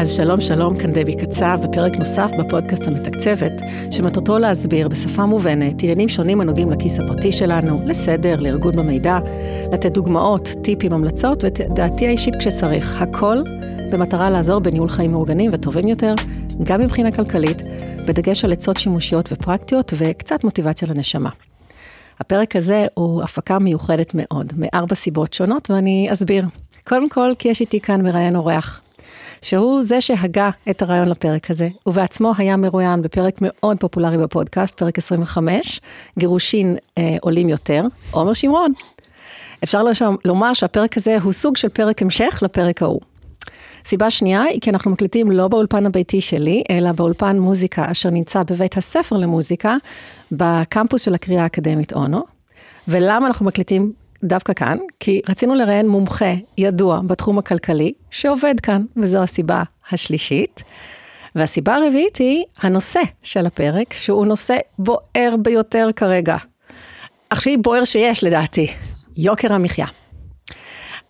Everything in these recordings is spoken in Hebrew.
אז שלום שלום, כאן דבי קצב, בפרק נוסף בפודקאסט המתקצבת, שמטרתו להסביר בשפה מובנת עניינים שונים הנוגעים לכיס הפרטי שלנו, לסדר, לארגון במידע, לתת דוגמאות, טיפים, המלצות ודעתי האישית כשצריך, הכל במטרה לעזור בניהול חיים מאורגנים וטובים יותר, גם מבחינה כלכלית, בדגש על עצות שימושיות ופרקטיות וקצת מוטיבציה לנשמה. הפרק הזה הוא הפקה מיוחדת מאוד, מארבע סיבות שונות, ואני אסביר. קודם כל, כי יש איתי כאן מראיין אורח. שהוא זה שהגה את הרעיון לפרק הזה, ובעצמו היה מרואיין בפרק מאוד פופולרי בפודקאסט, פרק 25, גירושין אה, עולים יותר, עומר שמרון. אפשר לשם, לומר שהפרק הזה הוא סוג של פרק המשך לפרק ההוא. סיבה שנייה היא כי אנחנו מקליטים לא באולפן הביתי שלי, אלא באולפן מוזיקה אשר נמצא בבית הספר למוזיקה, בקמפוס של הקריאה האקדמית אונו. ולמה אנחנו מקליטים דווקא כאן, כי רצינו לראיין מומחה ידוע בתחום הכלכלי, שעובד כאן, וזו הסיבה השלישית. והסיבה הרביעית היא הנושא של הפרק, שהוא נושא בוער ביותר כרגע. הכי בוער שיש לדעתי, יוקר המחיה.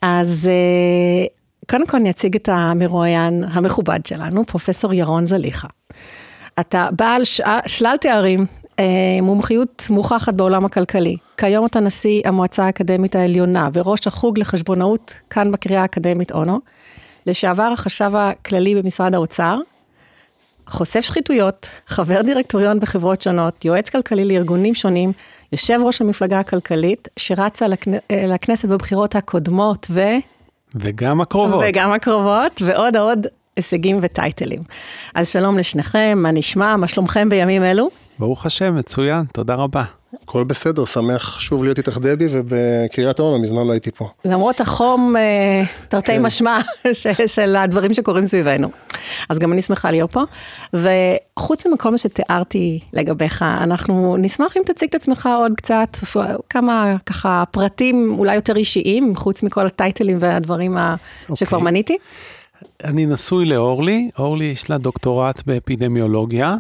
אז אה, קודם כל אני אציג את המרואיין המכובד שלנו, פרופסור ירון זליכה. אתה בעל שלל תארים אה, מומחיות מוכחת בעולם הכלכלי. כיום אתה נשיא המועצה האקדמית העליונה וראש החוג לחשבונאות כאן בקריאה האקדמית אונו. לשעבר החשב הכללי במשרד האוצר, חושף שחיתויות, חבר דירקטוריון בחברות שונות, יועץ כלכלי לארגונים שונים, יושב ראש המפלגה הכלכלית, שרצה. אה, לכנסת בבחירות הקודמות ו... וגם הקרובות. וגם הקרובות, ועוד עוד הישגים וטייטלים. אז שלום לשניכם, מה נשמע, מה שלומכם בימים אלו? ברוך השם, מצוין, תודה רבה. הכל בסדר, שמח שוב להיות איתך דבי ובקריית אונו, מזמן לא הייתי פה. למרות החום אה, תרתי כן. משמע של הדברים שקורים סביבנו. אז גם אני שמחה להיות פה. וחוץ מכל מה שתיארתי לגביך, אנחנו נשמח אם תציג את עצמך עוד קצת, כמה ככה פרטים אולי יותר אישיים, חוץ מכל הטייטלים והדברים okay. שכבר אוקיי. מניתי. אני נשוי לאורלי, אורלי יש לה דוקטורט באפידמיולוגיה.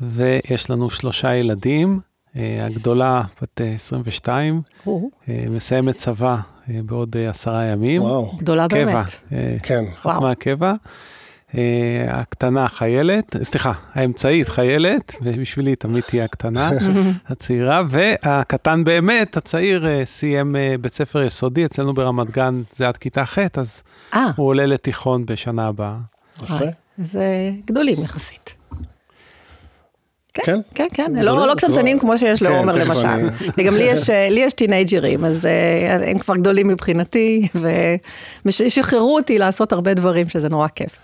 ויש לנו שלושה ילדים, הגדולה בת 22, אה, אה, מסיימת צבא בעוד עשרה ימים. וואו. גדולה קבע, באמת. כן. וואו. מהקבע. הקטנה חיילת, סליחה, האמצעית חיילת, ובשבילי תמיד תהיה הקטנה, הצעירה, והקטן באמת, הצעיר, סיים בית ספר יסודי, אצלנו ברמת גן זה עד כיתה ח', אז 아. הוא עולה לתיכון בשנה הבאה. יפה. זה גדולים יחסית. כן, כן, כן, לא, לא קטנטנים כמו שיש כן, לעומר למשל. וגם לי יש טינג'רים, אז אה, הם כבר גדולים מבחינתי, ושחררו אותי לעשות הרבה דברים שזה נורא כיף.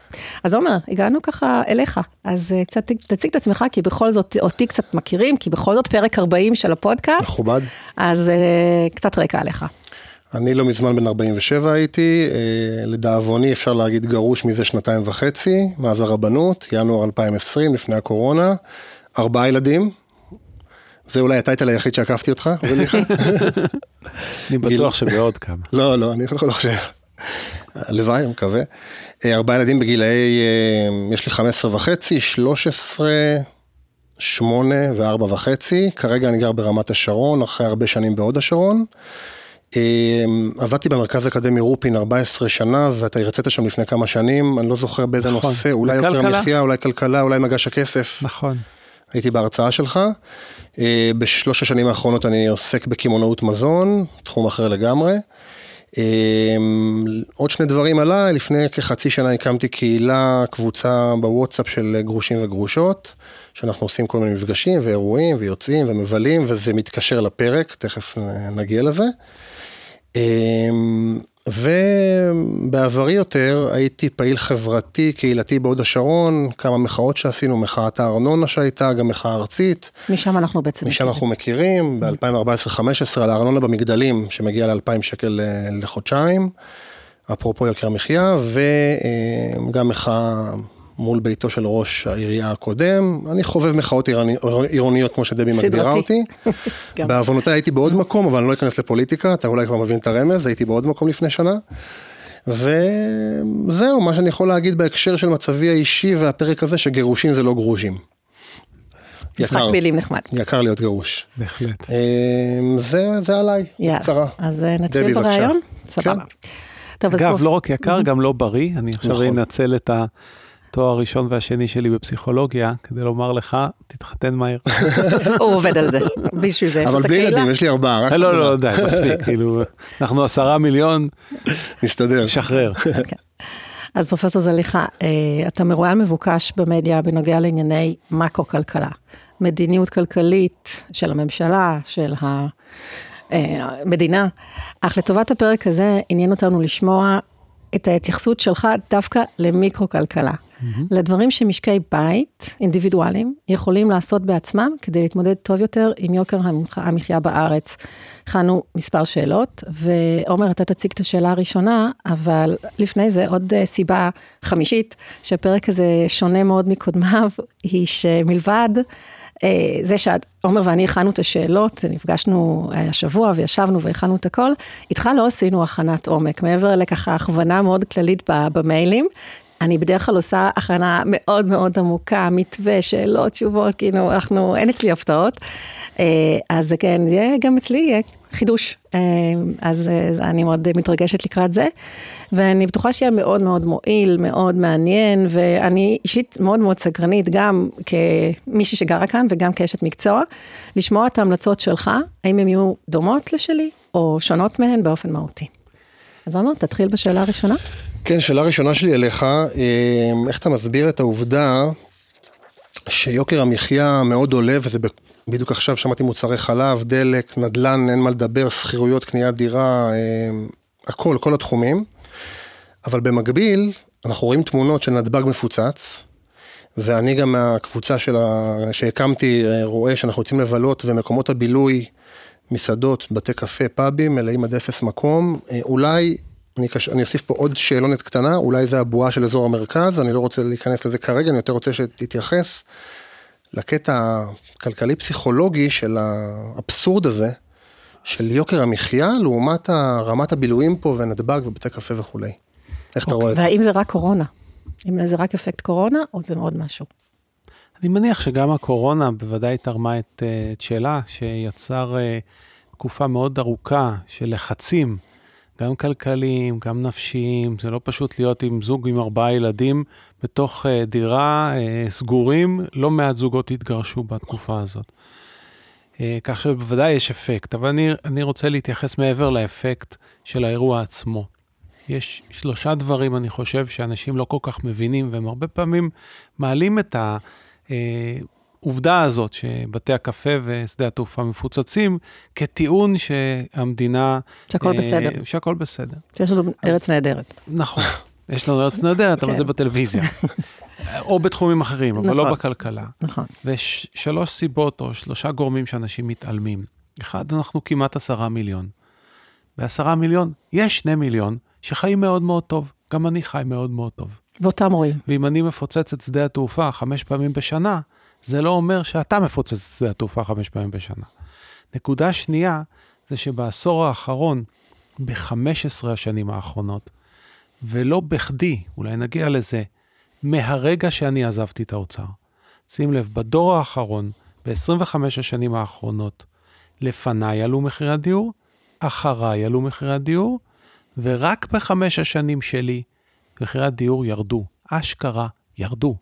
אז עומר, הגענו ככה אליך, אז אה, קצת תציג את עצמך, כי בכל זאת אותי קצת מכירים, כי בכל זאת פרק 40 של הפודקאסט. מכובד. אז אה, קצת רקע עליך. אני לא מזמן בן 47 הייתי, לדאבוני אפשר להגיד גרוש מזה שנתיים וחצי, מאז הרבנות, ינואר 2020, לפני הקורונה. ארבעה ילדים. זה אולי הטייטל היחיד שעקפתי אותך, אני בטוח שבעוד כמה. לא, לא, אני לא חושב. הלוואי, אני מקווה. אה, ארבעה ילדים בגילאי, אה, יש לי 15 וחצי, 13, 8 ו-4 וחצי. כרגע אני גר ברמת השרון, אחרי הרבה שנים בהוד השרון. אה, עבדתי במרכז האקדמי רופין 14 שנה, ואתה הרצית שם לפני כמה שנים, אני לא זוכר באיזה נכון. נושא, אולי יוקר המחיה, אולי כלכלה, אולי מגש הכסף. נכון. הייתי בהרצאה שלך. אה, בשלוש השנים האחרונות אני עוסק בקמעונאות מזון, תחום אחר לגמרי. אה, עוד שני דברים עליי, לפני כחצי שנה הקמתי קהילה, קבוצה בוואטסאפ של גרושים וגרושות, שאנחנו עושים כל מיני מפגשים ואירועים ויוצאים ומבלים, וזה מתקשר לפרק, תכף נגיע לזה. ובעברי יותר הייתי פעיל חברתי קהילתי בהוד השרון, כמה מחאות שעשינו, מחאת הארנונה שהייתה, גם מחאה ארצית. משם אנחנו בעצם משם מכירים. אנחנו מכירים, ב-2014-2015 על הארנונה במגדלים, שמגיע ל-2,000 שקל אה, לחודשיים, אפרופו יוקר המחיה, וגם מחאה מול ביתו של ראש העירייה הקודם. אני חובב מחאות עירוניות כמו שדבי מגדירה אותי. בעוונותיי הייתי בעוד מקום, אבל אני לא אכנס לפוליטיקה, אתה אולי כבר מבין את הרמז, הייתי בעוד מקום לפני שנה. וזהו, מה שאני יכול להגיד בהקשר של מצבי האישי והפרק הזה, שגירושים זה לא גרושים. משחק מילים נחמד. יקר להיות גרוש. בהחלט. אמ, זה, זה עליי, בקצרה. אז אה, נתחיל ברעיון? סבבה. כן. טוב, אז אגב, בוא- לא רק יקר, גם לא בריא. אני עכשיו נכון. אנצל את התואר הראשון והשני שלי בפסיכולוגיה, כדי לומר לך, תתחתן מהר. הוא עובד על זה, בשביל זה. אבל בלי. ילדים, יש לי ארבעה, רק לא, חתונה. לא, די, מספיק, כאילו, אנחנו עשרה מיליון, נסתדר. שחרר. אז פרופסור זליכה, אה, אתה מרואיין מבוקש במדיה בנוגע לענייני מקרו-כלכלה. מדיניות כלכלית של הממשלה, של המדינה, אך לטובת הפרק הזה עניין אותנו לשמוע את ההתייחסות שלך דווקא למיקרו-כלכלה. לדברים שמשקי בית, אינדיבידואלים, יכולים לעשות בעצמם כדי להתמודד טוב יותר עם יוקר המח- המחיה בארץ. הכנו מספר שאלות, ועומר, אתה תציג את השאלה הראשונה, אבל לפני זה עוד אה, סיבה חמישית, שהפרק הזה שונה מאוד מקודמיו, היא שמלבד זה שעומר ואני הכנו את השאלות, נפגשנו אה, השבוע וישבנו והכנו את הכל, איתך לא עשינו הכנת עומק, מעבר לככה הכוונה מאוד כללית במיילים. אני בדרך כלל עושה הכנה מאוד מאוד עמוקה, מתווה, שאלות, תשובות, כאילו, אנחנו, אין אצלי הפתעות. אה, אז כן, יהיה גם אצלי יהיה חידוש. אה, אז אה, אני מאוד מתרגשת לקראת זה, ואני בטוחה שיהיה מאוד מאוד מועיל, מאוד מעניין, ואני אישית מאוד מאוד סקרנית, גם כמישהי שגרה כאן וגם כאשת מקצוע, לשמוע את ההמלצות שלך, האם הן יהיו דומות לשלי, או שונות מהן באופן מהותי. אז עומר, תתחיל בשאלה הראשונה. כן, שאלה ראשונה שלי אליך, אה, איך אתה מסביר את העובדה שיוקר המחיה מאוד עולה, וזה בדיוק עכשיו שמעתי מוצרי חלב, דלק, נדל"ן, אין מה לדבר, שכירויות, קניית דירה, אה, הכל, כל התחומים. אבל במקביל, אנחנו רואים תמונות של נתב"ג מפוצץ, ואני גם מהקבוצה של ה... שהקמתי אה, רואה שאנחנו יוצאים לבלות ומקומות הבילוי, מסעדות, בתי קפה, פאבים, מלאים עד אפס מקום. אה, אולי, אני, קש... אני אוסיף פה עוד שאלונת קטנה, אולי זה הבועה של אזור המרכז, אני לא רוצה להיכנס לזה כרגע, אני יותר רוצה שתתייחס לקטע הכלכלי-פסיכולוגי של האבסורד הזה, של יוקר המחיה, לעומת ה- רמת הבילויים פה ונתב"ג ובתי קפה וכולי. איך אתה רואה את זה? והאם זה רק קורונה? אם זה רק אפקט קורונה, או זה עוד משהו? אני מניח שגם הקורונה בוודאי תרמה את, אה, את שלה, שיצר אה, תקופה מאוד ארוכה של לחצים, גם כלכליים, גם נפשיים. זה לא פשוט להיות עם זוג עם ארבעה ילדים בתוך אה, דירה אה, סגורים, לא מעט זוגות התגרשו בתקופה הזאת. אה, כך שבוודאי יש אפקט, אבל אני, אני רוצה להתייחס מעבר לאפקט של האירוע עצמו. יש שלושה דברים, אני חושב, שאנשים לא כל כך מבינים, והם הרבה פעמים מעלים את העובדה הזאת שבתי הקפה ושדה התעופה מפוצצים, כטיעון שהמדינה... שהכל אה, בסדר. שהכל בסדר. שיש לנו ארץ נהדרת. נכון. יש לנו ארץ נהדרת, אבל כן. זה בטלוויזיה. או בתחומים אחרים, אבל לא נכון. בכלכלה. נכון. ויש שלוש סיבות או שלושה גורמים שאנשים מתעלמים. אחד, אנחנו כמעט עשרה מיליון. בעשרה מיליון, יש שני מיליון שחיים מאוד מאוד טוב. גם אני חי מאוד מאוד טוב. ואותם רואים. ואם אני מפוצץ את שדה התעופה חמש פעמים בשנה, זה לא אומר שאתה מפוצץ את שדה התעופה חמש פעמים בשנה. נקודה שנייה, זה שבעשור האחרון, ב-15 השנים האחרונות, ולא בכדי, אולי נגיע לזה, מהרגע שאני עזבתי את האוצר. שים לב, בדור האחרון, ב-25 השנים האחרונות, לפניי עלו מחירי הדיור, אחריי עלו מחירי הדיור, ורק בחמש השנים שלי מחירי הדיור ירדו. אשכרה, ירדו.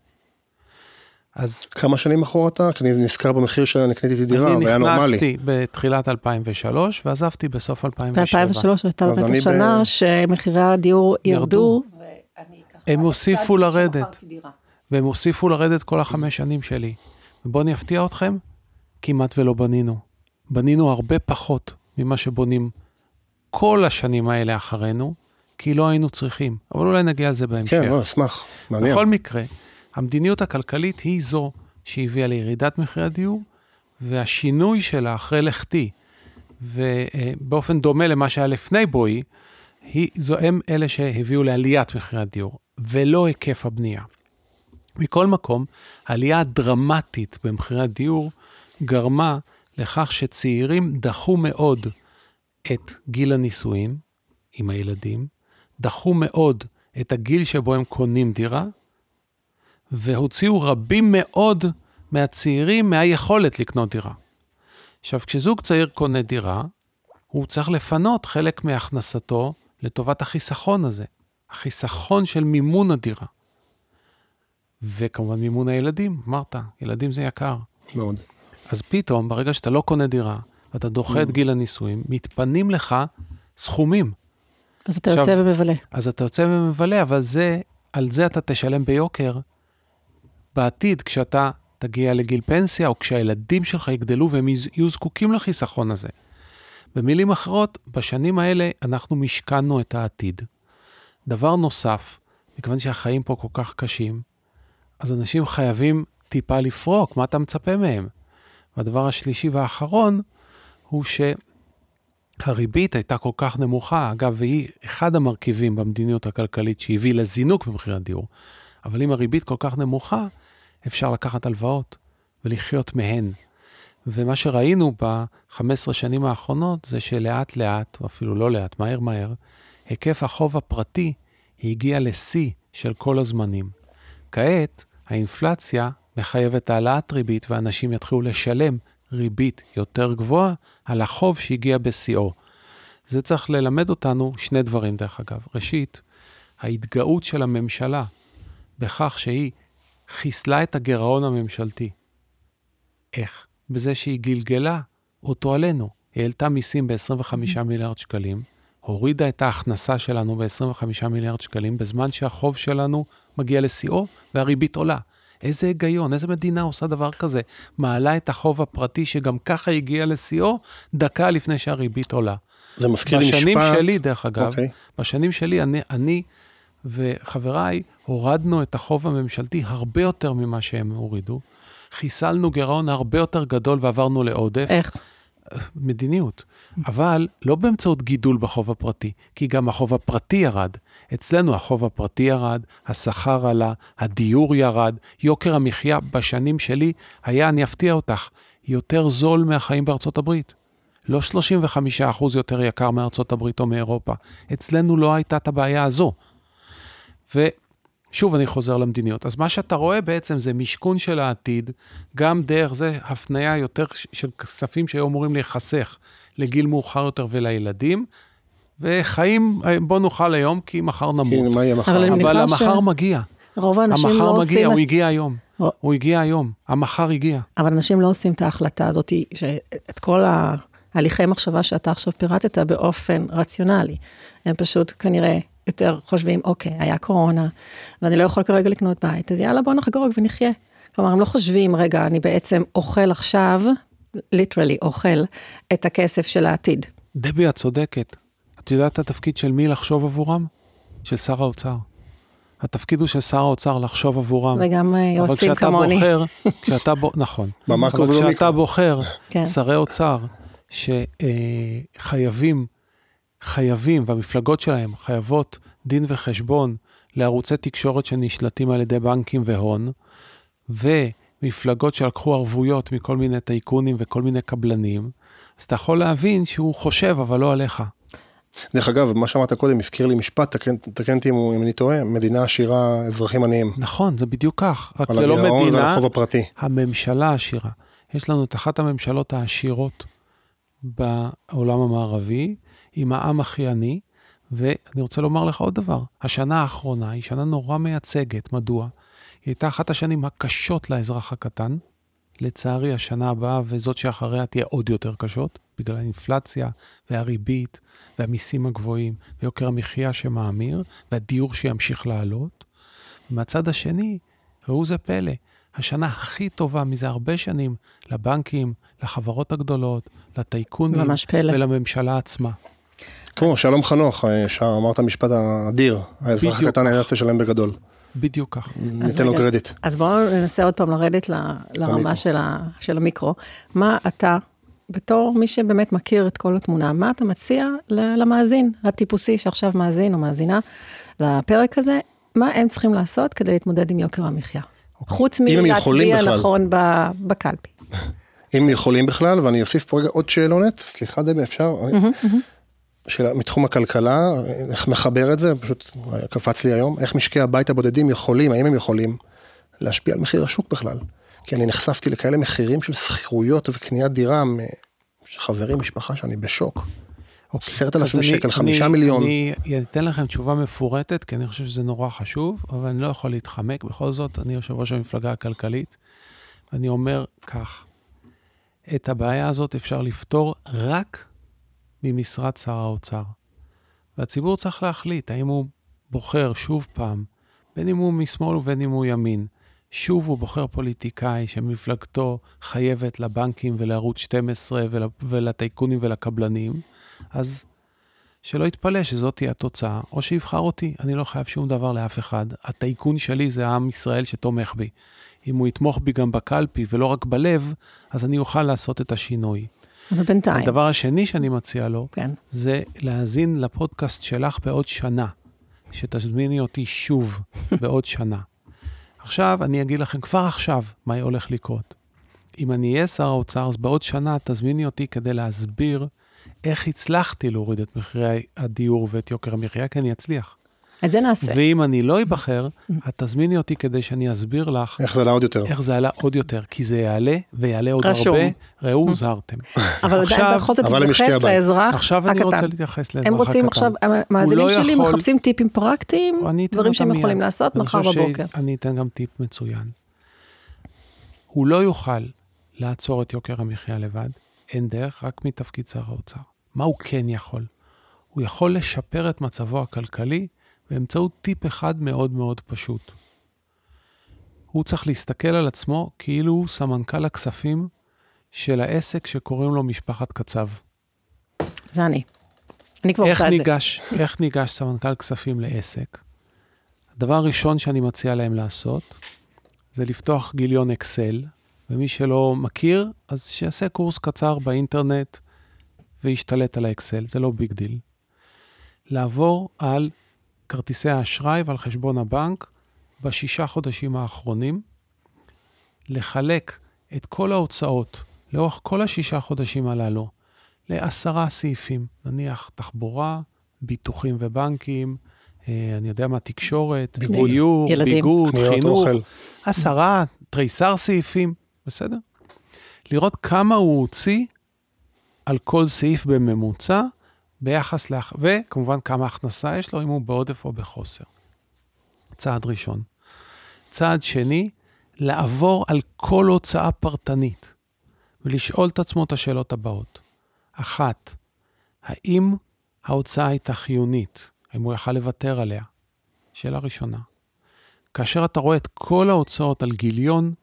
אז כמה שנים אחורה אתה? כי אני נזכר במחיר שאני קניתי דירה, אני והיה נורמלי. נכנסתי בתחילת 2003 ועזבתי בסוף 2007. ב-2003 הייתה אז באמת אני השנה ב- שמחירי הדיור ירדו. הם הוסיפו לרדת. והם הוסיפו לרדת כל החמש שנים שלי. ובואו אני אפתיע אתכם, כמעט ולא בנינו. בנינו הרבה פחות ממה שבונים כל השנים האלה אחרינו, כי לא היינו צריכים. אבל אולי נגיע לזה בהמשך. כן, לא, אשמח. מעניין. בכל מקרה, המדיניות הכלכלית היא זו שהביאה לירידת מחירי הדיור, והשינוי שלה אחרי לכתי, ובאופן דומה למה שהיה לפני בואי, הם אלה שהביאו לעליית מחירי הדיור, ולא היקף הבנייה. מכל מקום, העלייה הדרמטית במחירי הדיור גרמה לכך שצעירים דחו מאוד את גיל הנישואין עם הילדים, דחו מאוד את הגיל שבו הם קונים דירה, והוציאו רבים מאוד מהצעירים מהיכולת לקנות דירה. עכשיו, כשזוג צעיר קונה דירה, הוא צריך לפנות חלק מהכנסתו לטובת החיסכון הזה, החיסכון של מימון הדירה. וכמובן מימון הילדים, אמרת, ילדים זה יקר. מאוד. אז פתאום, ברגע שאתה לא קונה דירה, ואתה דוחה את גיל הנישואים, מתפנים לך סכומים. אז אתה עכשיו- יוצא ומבלה. אז אתה יוצא ומבלה, אבל זה, על זה אתה תשלם ביוקר בעתיד, כשאתה תגיע לגיל פנסיה, או כשהילדים שלך יגדלו והם יהיו זקוקים לחיסכון הזה. במילים אחרות, בשנים האלה אנחנו משכנו את העתיד. דבר נוסף, מכיוון שהחיים פה כל כך קשים, אז אנשים חייבים טיפה לפרוק, מה אתה מצפה מהם? והדבר השלישי והאחרון, הוא שהריבית הייתה כל כך נמוכה, אגב, והיא אחד המרכיבים במדיניות הכלכלית שהביא לזינוק במחירי הדיור, אבל אם הריבית כל כך נמוכה, אפשר לקחת הלוואות ולחיות מהן. ומה שראינו ב-15 שנים האחרונות זה שלאט לאט, או אפילו לא לאט, מהר מהר, היקף החוב הפרטי הגיע לשיא של כל הזמנים. כעת, האינפלציה מחייבת העלאת ריבית ואנשים יתחילו לשלם ריבית יותר גבוהה על החוב שהגיע בשיאו. זה צריך ללמד אותנו שני דברים, דרך אגב. ראשית, ההתגאות של הממשלה בכך שהיא חיסלה את הגירעון הממשלתי. איך? בזה שהיא גלגלה אותו עלינו. היא העלתה מיסים ב-25 מיליארד שקלים, הורידה את ההכנסה שלנו ב-25 מיליארד שקלים, בזמן שהחוב שלנו מגיע לשיאו והריבית עולה. איזה היגיון, איזה מדינה עושה דבר כזה? מעלה את החוב הפרטי שגם ככה הגיע לשיאו, דקה לפני שהריבית עולה. זה מזכיר לי משפט. בשנים שלי, דרך אגב, אוקיי. בשנים שלי, אני, אני וחבריי הורדנו את החוב הממשלתי הרבה יותר ממה שהם הורידו. חיסלנו גירעון הרבה יותר גדול ועברנו לעודף. איך? מדיניות. אבל לא באמצעות גידול בחוב הפרטי, כי גם החוב הפרטי ירד. אצלנו החוב הפרטי ירד, השכר עלה, הדיור ירד, יוקר המחיה בשנים שלי היה, אני אפתיע אותך, יותר זול מהחיים בארצות הברית. לא 35% יותר יקר מארצות הברית או מאירופה. אצלנו לא הייתה את הבעיה הזו. ושוב אני חוזר למדיניות. אז מה שאתה רואה בעצם זה משכון של העתיד, גם דרך זה הפניה יותר ש- של כספים שהיו אמורים להיחסך לגיל מאוחר יותר ולילדים, וחיים, בוא נאכל היום, כי מחר הנה, נמות. מה יהיה מחר? אבל אבל ש- המחר מגיע. רוב האנשים לא המחר עושים... מגיע, את- הוא הגיע היום. ר- הוא הגיע היום, המחר הגיע. אבל אנשים לא עושים את ההחלטה הזאת, שאת כל ההליכי מחשבה שאתה עכשיו פירטת באופן רציונלי. הם פשוט כנראה יותר חושבים, אוקיי, היה קורונה, ואני לא יכול כרגע לקנות בית, אז יאללה, בוא נחגוג ונחיה. כלומר, הם לא חושבים, רגע, אני בעצם אוכל עכשיו, ליטרלי אוכל, את הכסף של העתיד. דבי, את צודקת. את יודעת את התפקיד של מי לחשוב עבורם? של שר האוצר. התפקיד הוא של שר האוצר לחשוב עבורם. וגם אה, אבל יועצים כשאתה כמוני. בוחר, כשאתה בוחר, נכון. במקרו אבל כשאתה ובמיקרו. בוחר כן. שרי אוצר שחייבים, חייבים, והמפלגות שלהם חייבות דין וחשבון לערוצי תקשורת שנשלטים על ידי בנקים והון, ומפלגות שלקחו ערבויות מכל מיני טייקונים וכל מיני קבלנים, אז אתה יכול להבין שהוא חושב, אבל לא עליך. דרך אגב, מה שאמרת קודם הזכיר לי משפט, תקן- תקן אותי אם אני טועה, מדינה עשירה, אזרחים עניים. נכון, זה בדיוק כך. רק על זה לא הגירעון ועל מדינה, החוב הפרטי. הממשלה העשירה. יש לנו את אחת הממשלות העשירות בעולם המערבי, עם העם הכי עני, ואני רוצה לומר לך עוד דבר, השנה האחרונה היא שנה נורא מייצגת, מדוע? היא הייתה אחת השנים הקשות לאזרח הקטן, לצערי השנה הבאה וזאת שאחריה תהיה עוד יותר קשות, בגלל האינפלציה והריבית והמיסים הגבוהים ויוקר המחיה שמאמיר והדיור שימשיך לעלות. מהצד השני, ראו זה פלא, השנה הכי טובה מזה הרבה שנים לבנקים, לחברות הגדולות, לטייקונים. ולממשלה עצמה. כמו שלום חנוך, אה, שאמרת משפט אדיר, האזרח. הקטן נאלץ לשלם בגדול. בדיוק כך. ניתן לו. קרדיט. אז בואו ננסה עוד פעם לרדת ל- לרמה. של, ה, של המיקרו. מה אתה, בתור מי שבאמת מכיר את כל התמונה, מה אתה מציע ל- למאזין הטיפוסי שעכשיו מאזין או מאזינה לפרק הזה, מה הם צריכים לעשות כדי להתמודד עם יוקר המחיה? חוץ אם הם יכולים מלהצביע. נכון ב- בקלפי. אם יכולים בכלל, ואני אוסיף פה רגע עוד שאלונת, סליחה דבי, אפשר? שאלה מתחום הכלכלה, איך מחבר את זה, פשוט קפץ לי היום, איך משקי הבית הבודדים יכולים, האם הם יכולים, להשפיע על מחיר השוק בכלל. כי אני נחשפתי לכאלה מחירים של שכירויות וקניית דירה מחברים, משפחה, שאני בשוק. אוקיי. עשרת אלפים שקל, חמישה מיליון. אני אתן לכם תשובה מפורטת, כי אני חושב שזה נורא חשוב, אבל אני לא יכול להתחמק. בכל זאת, אני יושב ראש המפלגה הכלכלית, ואני אומר כך, את הבעיה הזאת אפשר לפתור רק ממשרד שר האוצר. והציבור צריך להחליט האם הוא בוחר שוב פעם, בין אם הוא משמאל ובין אם הוא ימין, שוב הוא בוחר פוליטיקאי שמפלגתו חייבת לבנקים ולערוץ 12 ול, ולטייקונים ולקבלנים, אז שלא יתפלא שזאת תהיה התוצאה, או שיבחר אותי, אני לא חייב שום דבר לאף אחד. הטייקון שלי זה עם ישראל שתומך בי. אם הוא יתמוך בי גם בקלפי ולא רק בלב, אז אני אוכל לעשות את השינוי. אבל בינתיים, הדבר השני שאני מציע לו, כן. זה להאזין לפודקאסט שלך בעוד שנה, שתזמיני אותי שוב בעוד שנה. עכשיו, אני אגיד לכם כבר עכשיו מה הולך לקרות. אם אני אהיה שר האוצר, אז בעוד שנה תזמיני אותי כדי להסביר איך הצלחתי להוריד את מחירי הדיור ואת יוקר המחיה, כי אני אצליח. את זה נעשה. ואם אני לא אבחר, את תזמיני אותי כדי שאני אסביר לך איך זה עלה עוד יותר? איך זה עלה עוד יותר, כי זה יעלה ויעלה עוד רשום. הרבה, ראו הוזהרתם. אבל עדיין בכל זאת תתייחס הבית. לאזרח עכשיו אני רוצה הקטן. להתייחס לאזרח הם רוצים הקטן. עכשיו, המאזינים לא שלי יכול- מחפשים טיפים פרקטיים, דברים שהם מיד. יכולים לעשות מחר בבוקר. אני אתן גם טיפ מצוין. הוא לא יוכל לעצור את יוקר המחיה לבד, אין דרך, רק מתפקיד שר האוצר. מה הוא כן יכול? הוא יכול לשפר את מצבו הכלכלי באמצעות טיפ אחד מאוד מאוד פשוט. הוא צריך להסתכל על עצמו כאילו הוא סמנכ"ל הכספים של העסק שקוראים לו משפחת קצב. זה אני. אני כבר עושה את זה. ניגש, איך ניגש סמנכ"ל כספים לעסק? הדבר הראשון שאני מציע להם לעשות, זה לפתוח גיליון אקסל, ומי שלא מכיר, אז שיעשה קורס קצר באינטרנט וישתלט על האקסל, זה לא big deal. לעבור על כרטיסי האשראי ועל חשבון הבנק בשישה חודשים האחרונים, לחלק את כל ההוצאות לאורך כל השישה חודשים הללו לעשרה סעיפים, נניח תחבורה, ביטוחים ובנקים, אה, אני יודע מה, תקשורת, ביגוד. דיור, ילדים. ביגוד, חינוך, אוכל. עשרה, תריסר סעיפים, בסדר? לראות כמה הוא הוציא על כל סעיף בממוצע ביחס לאח... וכמובן כמה הכנסה יש לו, אם הוא בעודף או בחוסר. צעד ראשון. צעד שני, לעבור על כל הוצאה פרטנית ולשאול את עצמו את השאלות הבאות. אחת, האם ההוצאה הייתה חיונית? האם הוא יכל לוותר עליה? שאלה ראשונה. כאשר אתה רואה את כל ההוצאות על גיליון,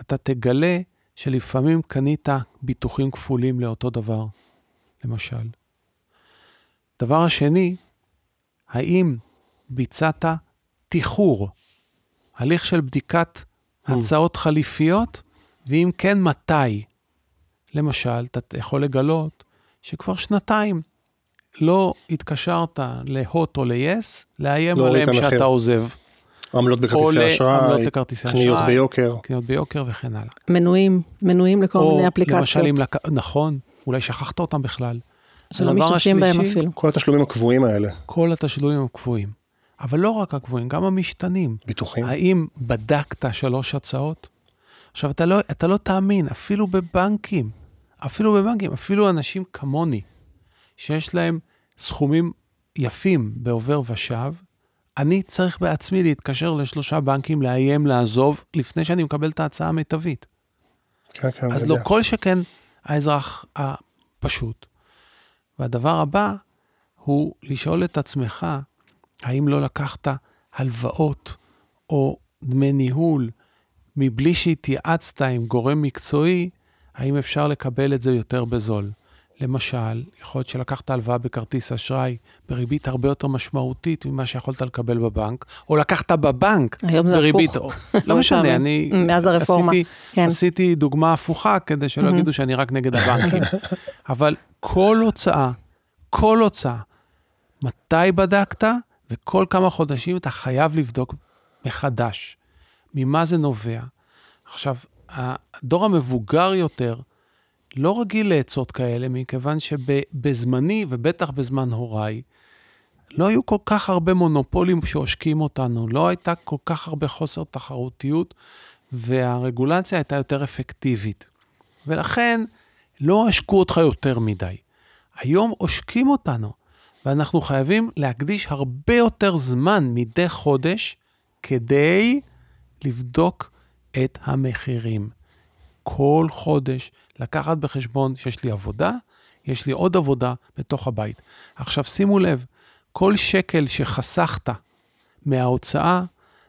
אתה תגלה שלפעמים קנית ביטוחים כפולים לאותו דבר, למשל. דבר השני, האם ביצעת תיחור, הליך של בדיקת הצעות חליפיות, ואם כן, מתי? למשל, אתה יכול לגלות שכבר שנתיים לא התקשרת להוט או ל-yes, לאיים לא עליהם. שאתה עוזב. עמלות בכרטיסי אשראי, קניות אשראי, ביוקר. קניות ביוקר וכן הלאה. מנויים, מנויים לכל מיני אפליקציות, למשל, אם לק... נכון, אולי שכחת אותם בכלל. שלא משתמשים בהם אפילו. כל התשלומים הקבועים האלה, כל התשלומים הקבועים. אבל לא רק הקבועים, גם המשתנים. ביטוחים. האם בדקת שלוש הצעות? עכשיו, אתה לא, אתה לא תאמין, אפילו בבנקים, אפילו בבנקים, אפילו אנשים כמוני, שיש להם סכומים יפים בעובר ושב, אני צריך בעצמי להתקשר לשלושה בנקים, לאיים לעזוב, לפני שאני מקבל את ההצעה המיטבית. כן, כן, אז אני לא יודע. כל שכן האזרח הפשוט. והדבר הבא הוא לשאול את עצמך, האם לא לקחת הלוואות או דמי ניהול מבלי שהתייעצת עם גורם מקצועי, האם אפשר לקבל את זה יותר בזול. למשל, יכול להיות שלקחת הלוואה בכרטיס אשראי בריבית הרבה יותר משמעותית ממה שיכולת לקבל בבנק, או לקחת בבנק היום זה בריבית... הפוך. לא משנה, אני מאז הרפורמה, עשיתי, כן. עשיתי דוגמה הפוכה כדי שלא יגידו שאני רק נגד הבנקים. אבל כל הוצאה, כל הוצאה, מתי בדקת וכל כמה חודשים אתה חייב לבדוק מחדש ממה זה נובע. עכשיו, הדור המבוגר יותר לא רגיל לעצות כאלה, מכיוון שבזמני, ובטח בזמן הוריי, לא היו כל כך הרבה מונופולים שעושקים אותנו, לא הייתה כל כך הרבה חוסר תחרותיות, והרגולציה הייתה יותר אפקטיבית. ולכן לא עשקו אותך יותר מדי. היום עושקים אותנו, ואנחנו חייבים להקדיש הרבה יותר זמן מדי חודש כדי לבדוק את המחירים. כל חודש לקחת בחשבון שיש לי עבודה, יש לי עוד עבודה בתוך הבית. עכשיו שימו לב, כל שקל שחסכת מההוצאה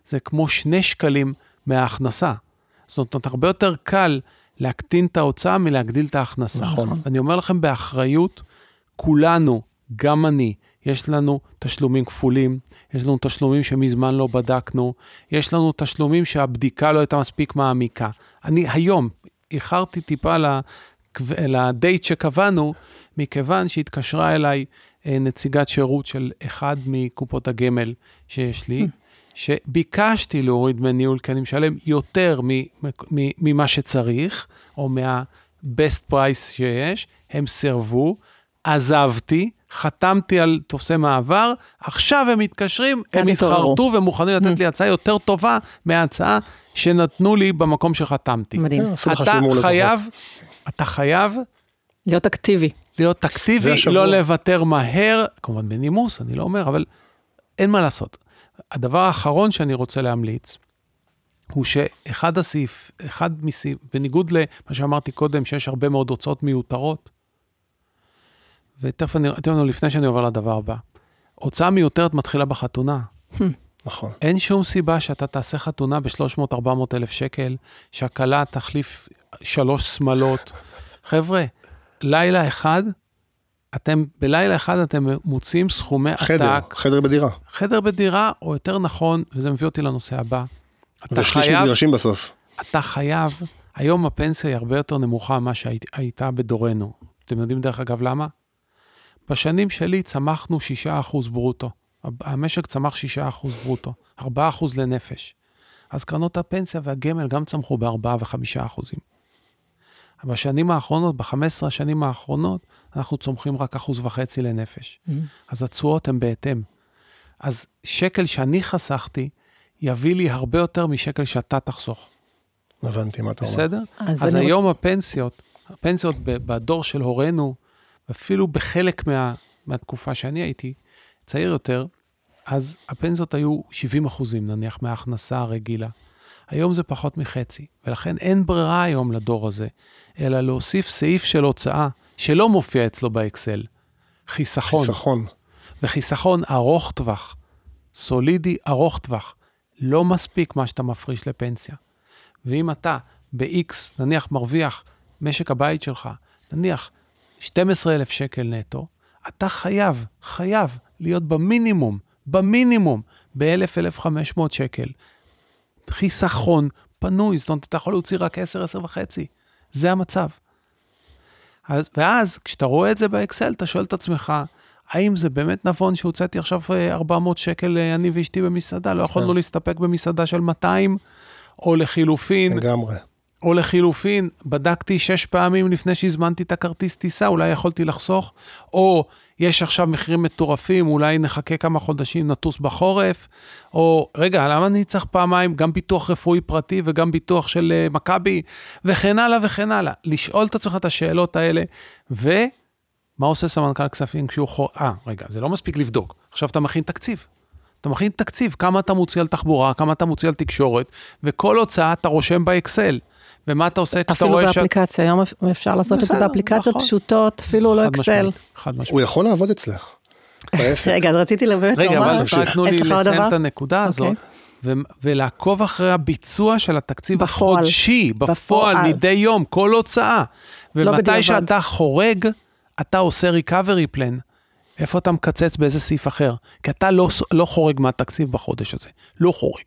זה כמו שני שקלים מההכנסה. זאת אומרת, הרבה יותר קל להקטין את ההוצאה מלהגדיל את ההכנסה. נכון. אני אומר לכם באחריות, כולנו, גם אני, יש לנו תשלומים כפולים, יש לנו תשלומים שמזמן לא בדקנו, יש לנו תשלומים שהבדיקה לא הייתה מספיק מעמיקה. אני היום איחרתי טיפה לדייט שקבענו, מכיוון שהתקשרה אליי אה, נציגת שירות של אחד מקופות הגמל שיש לי, שביקשתי להוריד דמי ניהול, כי אני משלם יותר ממה שצריך, או מה-best price שיש, הם סירבו, עזבתי, חתמתי על טופסי מעבר, עכשיו הם מתקשרים, הם התחרטו ומוכנים לתת mm. לי הצעה יותר טובה מההצעה שנתנו לי במקום שחתמתי. מדהים. לך אתה. חייב, אתה חייב להיות אקטיבי. להיות אקטיבי. לא לוותר מהר, כמובן בנימוס, אני לא אומר, אבל אין מה לעשות. הדבר האחרון שאני רוצה להמליץ, הוא שאחד הסעיף, אחד מסעיף, בניגוד למה שאמרתי קודם, שיש הרבה מאוד הוצאות מיותרות, ותכף אני, אתם יודעים, לפני שאני עובר לדבר הבא, הוצאה מיותרת מתחילה בחתונה. נכון. אין שום סיבה שאתה תעשה חתונה ב-300-400 אלף שקל, שהכלה תחליף שלוש שמלות. חבר'ה, לילה אחד, אתם, בלילה אחד אתם מוציאים סכומי חדר, עתק. חדר בדירה. חדר בדירה, או יותר נכון, וזה מביא אותי לנושא הבא. אתה ושליש חייב, מתגרשים בסוף. אתה חייב, היום הפנסיה היא הרבה יותר נמוכה ממה שהייתה בדורנו. אתם יודעים דרך אגב למה? בשנים שלי צמחנו 6% ברוטו. המשק צמח 6% ברוטו, 4% לנפש. אז קרנות הפנסיה והגמל גם צמחו ב-4 ו-5 אחוזים. בשנים האחרונות, ב-15 השנים האחרונות, אנחנו צומחים רק אחוז וחצי לנפש. Mm-hmm. אז התשואות הן בהתאם. אז שקל שאני חסכתי, יביא לי הרבה יותר משקל שאתה תחסוך. הבנתי מה אתה אומר. בסדר? אז אז היום רוצ- הפנסיות, הפנסיות ב- בדור של הורינו, אפילו בחלק מה, מהתקופה שאני הייתי צעיר יותר, אז הפנסיות היו 70 אחוזים נניח מההכנסה הרגילה. היום זה פחות מחצי, ולכן אין ברירה היום לדור הזה, אלא להוסיף סעיף של הוצאה שלא מופיע אצלו באקסל. חיסכון. חיסכון. וחיסכון ארוך טווח, סולידי ארוך טווח, לא מספיק מה שאתה מפריש לפנסיה. ואם אתה ב-X, נניח מרוויח משק הבית שלך, נניח 12,000 שקל נטו, אתה חייב, חייב להיות במינימום, במינימום, ב-1,000-1,500 שקל. חיסכון פנוי, זאת אומרת, אתה יכול להוציא רק 10, 10 וחצי. זה המצב. אז, ואז, כשאתה רואה את זה באקסל, אתה שואל את עצמך, האם זה באמת נבון שהוצאתי עכשיו אה, 400 שקל, אה, אני ואשתי במסעדה? לא יכולנו כן. להסתפק במסעדה של 200? או לחילופין, לגמרי. או לחילופין, בדקתי שש פעמים לפני שהזמנתי את הכרטיס טיסה, אולי יכולתי לחסוך, או יש עכשיו מחירים מטורפים, אולי נחכה כמה חודשים, נטוס בחורף, או רגע, למה אני צריך פעמיים גם ביטוח רפואי פרטי וגם ביטוח של אה, מכבי, וכן הלאה וכן הלאה. לשאול את עצמך את השאלות האלה, ומה עושה סמנכ"ל כספים כשהוא חור... אה, רגע, זה לא מספיק לבדוק, עכשיו אתה מכין תקציב. אתה מכין תקציב, כמה אתה מוציא על תחבורה, כמה אתה מוציא על תקשורת, וכל הוצאה אתה רושם באקסל. ומה אתה עושה כשאתה אפילו רואה שאת... באפליקציה, היום אפשר לעשות את זה באפליקציות נכון. פשוטות, אפילו לא אקסל. משמעית, חד משמעית. הוא יכול לעבוד אצלך. רגע, אז רציתי באמת רגע, אבל רק תנו לי לסיים? את הנקודה הזאת, אוקיי. ו- ולעקוב אחרי הביצוע של התקציב בפועל. החודשי, בפועל, בפועל. מדי יום, כל הוצאה. לא ומתי. שאתה חורג, אתה עושה recovery plan. איפה אתה מקצץ באיזה סעיף אחר? כי אתה לא, לא חורג מהתקציב בחודש הזה, לא חורג.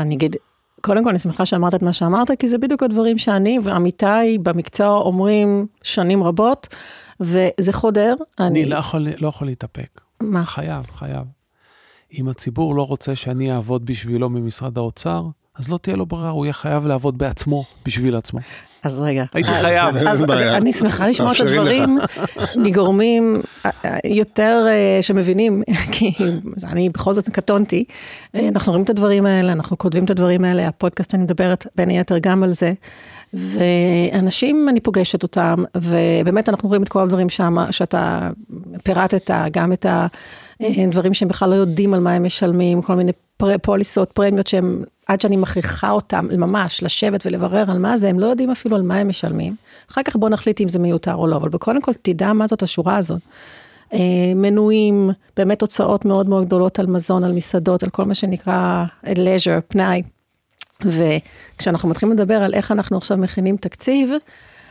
אני אגיד, קודם כל אני שמחה שאמרת את מה שאמרת, כי זה בדיוק הדברים שאני ועמיתיי במקצוע אומרים שנים רבות, וזה חודר. אני לא יכול, לא יכול להתאפק. מה? חייב, חייב. אם הציבור לא רוצה שאני אעבוד בשבילו ממשרד האוצר, אז לא תהיה לו ברירה, הוא יהיה חייב לעבוד בעצמו, בשביל עצמו. אז רגע. הייתי חייב. אז. אני שמחה לשמוע את. הדברים מגורמים יותר אה, שמבינים, כי אני בכל זאת קטונתי, אה, אנחנו רואים את הדברים האלה, אנחנו כותבים את הדברים האלה, הפודקאסט אני מדברת בין היתר גם על זה, ואנשים, אני פוגשת אותם, ובאמת אנחנו רואים את כל הדברים שם, שאתה פירטת, גם את הדברים שהם בכלל לא יודעים על מה הם משלמים, כל מיני פוליסות, פרמיות שהם, עד שאני מכריחה אותם ממש לשבת ולברר על מה זה, הם לא יודעים אפילו על מה הם משלמים. אחר כך בוא נחליט אם זה מיותר או לא, אבל קודם כל תדע מה זאת השורה הזאת. אה, מנויים, באמת הוצאות מאוד מאוד גדולות על מזון, על מסעדות, על כל מה שנקרא leisure, פנאי. וכשאנחנו מתחילים לדבר על איך אנחנו עכשיו מכינים תקציב,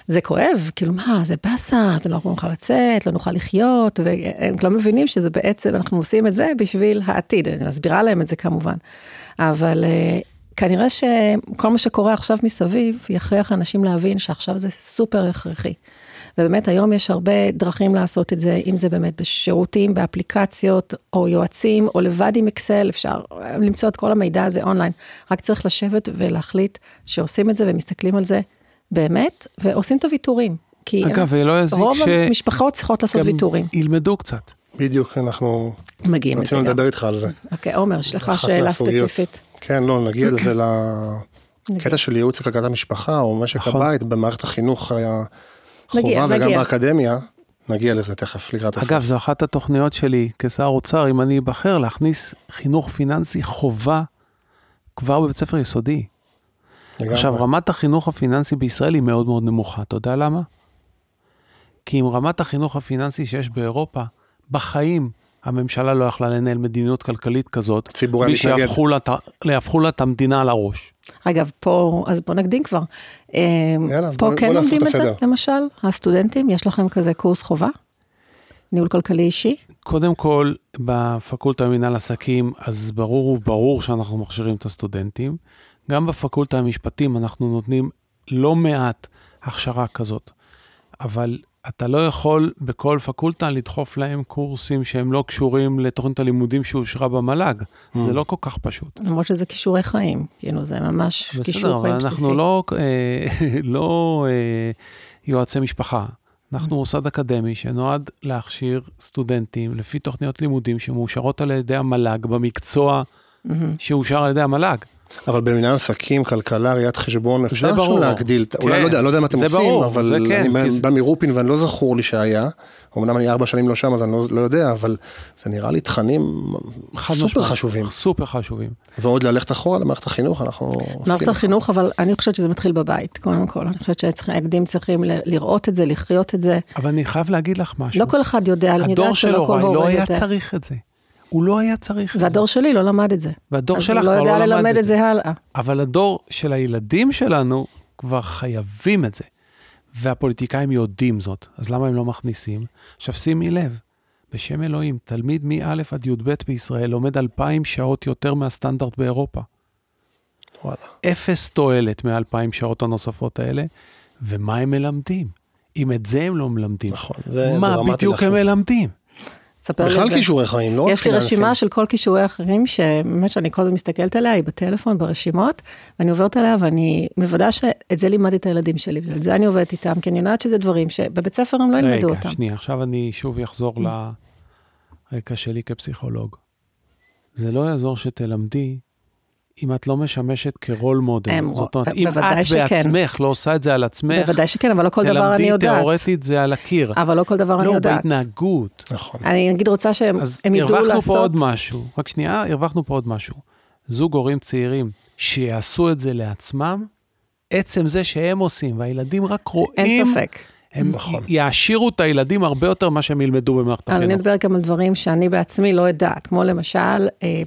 זה כואב, כאילו מה, זה באסה, לא נוכל לצאת, לא נוכל לחיות, והם לא מבינים שזה בעצם, אנחנו עושים את זה בשביל העתיד, אני מסבירה להם את זה כמובן. אבל uh, כנראה שכל מה שקורה עכשיו מסביב, יכריח אנשים להבין שעכשיו זה סופר הכרחי. ובאמת היום יש הרבה דרכים לעשות את זה, אם זה באמת בשירותים, באפליקציות, או יועצים, או לבד עם אקסל, אפשר למצוא את כל המידע הזה אונליין. רק צריך לשבת ולהחליט שעושים את זה ומסתכלים על זה באמת, ועושים את הוויתורים. כי אגב, לא יזיק רוב ש... המשפחות צריכות לעשות ויתורים. ילמדו קצת. בדיוק, אנחנו מגיעים לזה רצינו לדבר איתך על זה. אוקיי, עומר, יש לך שאלה מהסוגיות. ספציפית. כן, לא, נגיע לזה לקטע של ייעוץ לכלכלת המשפחה, או משק נכון. הבית, במערכת החינוך היה נגיע, חובה, וגם נגיע. באקדמיה. נגיע לזה תכף לקראת הסוף. אגב, זו אחת התוכניות שלי כשר אוצר, אם אני אבחר, להכניס חינוך פיננסי חובה כבר בבית ספר יסודי. לגמרי. עכשיו, רמת החינוך הפיננסי בישראל היא מאוד מאוד נמוכה. אתה יודע למה? כי עם רמת החינוך הפיננסי שיש באירופה, בחיים הממשלה לא יכלה לנהל מדיניות כלכלית כזאת, הציבור היה בלי מתנגד. שיהפכו לה, את המדינה על הראש. אגב, פה, אז בוא נקדים כבר. אה, יאללה, פה בוא- כן בוא לומדים את את זה. למשל, הסטודנטים, יש לכם כזה קורס חובה? ניהול כלכלי אישי? קודם כל, בפקולטה למינהל עסקים, אז ברור וברור שאנחנו מכשירים את הסטודנטים. גם בפקולטה למשפטים אנחנו נותנים לא מעט הכשרה כזאת. אבל אתה לא יכול בכל פקולטה לדחוף להם קורסים שהם לא קשורים לתוכנית הלימודים שאושרה במל"ג. זה לא כל כך פשוט. למרות שזה כישורי חיים, כאילו זה ממש בסדר, כישור אבל חיים אנחנו בסיסי. לא, אה, לא אה, יועצי משפחה. אנחנו מוסד אקדמי שנועד להכשיר סטודנטים לפי תוכניות לימודים שמאושרות על ידי המל"ג במקצוע שאושר על ידי המל"ג. אבל במנהל עסקים, כלכלה, ראיית חשבון, אפשר ברור. עכשיו להגדיל, כן. אולי לא יודע, לא יודע מה אתם עושים, ברור, אבל כן, אני כי בא מרופין ואני לא זכור לי שהיה, אמנם אני ארבע שנים לא שם אז אני לא- לא יודע, אבל זה נראה לי תכנים סופר משמעית. חשובים. סופר חשובים. ועוד ללכת אחורה למערכת החינוך, אנחנו עוסקים. מערכת החינוך, אבל אני חושבת שזה מתחיל בבית, קודם כל. אני חושבת שהילדים צריכים לראות את זה, לחיות את זה. אבל אני חייב להגיד לך משהו. לא כל אחד יודע, אני הדור יודעת של שלא כל הוריי לא הורה היה יודע. צריך את זה. הוא לא היה צריך את זה. והדור שלי לא למד את זה. והדור אז שלך הוא לא כבר יודע לא למד ללמד את את זה. זה הלאה. אבל הדור של הילדים שלנו כבר חייבים את זה. והפוליטיקאים יודעים זאת, אז למה הם לא מכניסים? עכשיו שימי לב, בשם אלוהים, תלמיד מא' עד י"ב בישראל לומד 2,000 שעות יותר מהסטנדרט באירופה. וואלה. אפס תועלת מאלפיים שעות הנוספות האלה, ומה הם מלמדים? אם את זה הם לא מלמדים, נכון, זה מה דרמטי בדיוק הם להכניס. מלמדים? תספר לי בכלל על זה. כישורי חיים, לא רק יש לי פיננסים. רשימה של כל כישורי אחרים, שבאמת שאני כל הזמן מסתכלת עליה, היא בטלפון, ברשימות, ואני עוברת עליה ואני מוודאה שאת זה לימדתי את הילדים שלי, ועל זה אני עובדת איתם, כי אני יודעת שזה דברים שבבית ספר הם לא ילמדו רגע, אותם. שנייה, עכשיו אני שוב אחזור לרקע שלי כפסיכולוג. זה לא יעזור שתלמדי אם את לא משמשת כרול מודל. הם- זאת אומרת, אם את שכן. בעצמך לא עושה את זה על עצמך, בוודאי שכן, אבל לא כל דבר אני תלמדי יודעת. תיאורטית זה על הקיר. אבל לא כל דבר אני לא, יודעת. בהתנהגות. נכון. אני נגיד רוצה שהם אז הם ידעו הרווחנו לעשות... פה עוד משהו, רק שנייה, הרווחנו פה עוד משהו. זוג הורים צעירים שיעשו את זה לעצמם, עצם זה שהם עושים, והילדים רק רואים, אין ספק. הם נכון. יעשירו את הילדים הרבה יותר ממה שהם ילמדו במערכת אבל אני החינוך. מדברת גם על דברים שאני בעצמי לא יודעת, כמו למשל אה,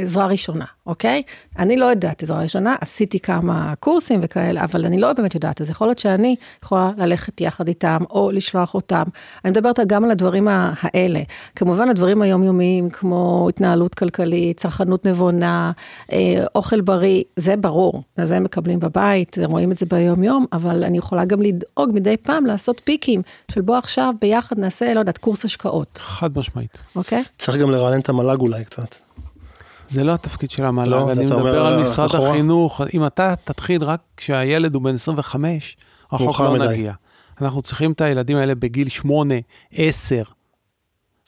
עזרה ראשונה, אוקיי? אני לא יודעת עזרה ראשונה, עשיתי כמה קורסים וכאלה, אבל אני לא באמת יודעת, אז יכול להיות שאני יכולה ללכת יחד איתם, או לשלוח אותם. אני מדברת גם על הדברים האלה. כמובן, הדברים היומיומיים, כמו התנהלות כלכלית, צרכנות נבונה, אה, אוכל בריא, זה ברור, אז הם מקבלים בבית, הם רואים את זה ביום-יום, אבל אני יכולה גם לדאוג מדי פעם לעשות פיקים, של בוא עכשיו ביחד נעשה, לא יודעת, קורס השקעות, חד משמעית. אוקיי? צריך גם לרענן את המל"ג אולי קצת. זה לא התפקיד של המל"ג, לא, אני אתה אומר מדבר על ללכת משרד אחורה? החינוך. אם אתה תתחיל רק כשהילד הוא בן 25, רחוק מאוחר לא מדי. נגיע. אנחנו צריכים את הילדים האלה בגיל 8, 10,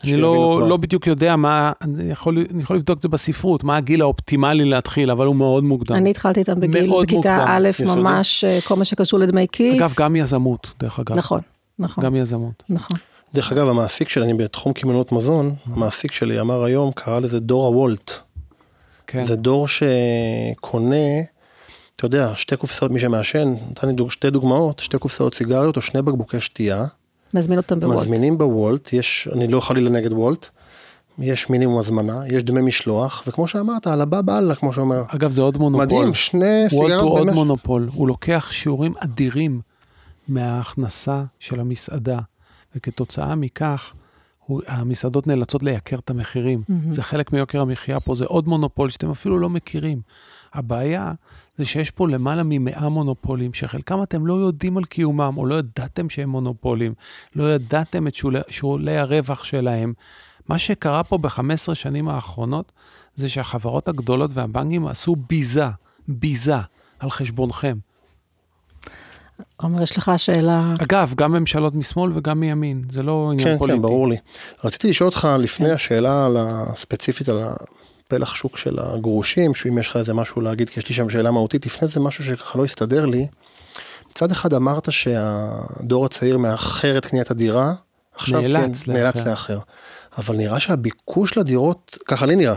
אני לא. לא בדיוק יודע מה, אני יכול, אני יכול לבדוק את זה בספרות, מה הגיל האופטימלי להתחיל, אבל הוא מאוד מוקדם. אני התחלתי איתם בגיל, בכיתה מוקדם, א', יסודי. ממש אה, כל מה שקשור לדמי כיס. אגב, גם יזמות, דרך אגב. נכון, נכון, גם יזמות. נכון. דרך אגב, המעסיק שלי, אני בתחום קמעונות מזון, המעסיק שלי אמר היום, קרא לזה דור הוולט. כן. זה דור שקונה, אתה יודע, שתי קופסאות, מי שמעשן, נתן לי דוג, שתי דוגמאות, שתי קופסאות סיגריות או שני בקבוקי שתייה, מזמין אותם בוולט. מזמינים בוולט, יש, אני לא חלילה נגד וולט, יש מינימום הזמנה, יש דמי משלוח, וכמו שאמרת, על הבא באללה, כמו שאומר. אגב, זה עוד מונופול. מדהים, שני וולט הוא סיגריות עוד. מונופול. הוא לוקח שיעורים אדירים מההכנסה של המסעדה, וכתוצאה מכך, הוא, המסעדות נאלצות לייקר את המחירים. מהמם. זה חלק מיוקר המחיה פה, זה עוד מונופול שאתם אפילו לא מכירים. הבעיה זה שיש פה למעלה ממאה מונופולים, שחלקם אתם לא יודעים על קיומם, או לא ידעתם שהם מונופולים, לא ידעתם את שולי, שולי הרווח שלהם. מה שקרה פה ב-15 שנים האחרונות, זה שהחברות הגדולות והבנקים עשו ביזה, ביזה, על חשבונכם. עומר, יש לך שאלה? אגב, גם ממשלות משמאל וגם מימין, זה לא עניין כן, פוליטי. כן, ברור לי. רציתי לשאול אותך לפני השאלה על ה- ספציפית על הפלח שוק של הגרושים, שאם יש לך איזה משהו להגיד, כי יש לי שם שאלה מהותית, לפני זה משהו שככה לא הסתדר לי. מצד אחד אמרת שהדור הצעיר מאחר את קניית הדירה, עכשיו נאלץ כן, נאלץ לאחר. לאחר. אבל נראה שהביקוש לדירות, ככה לי נראה,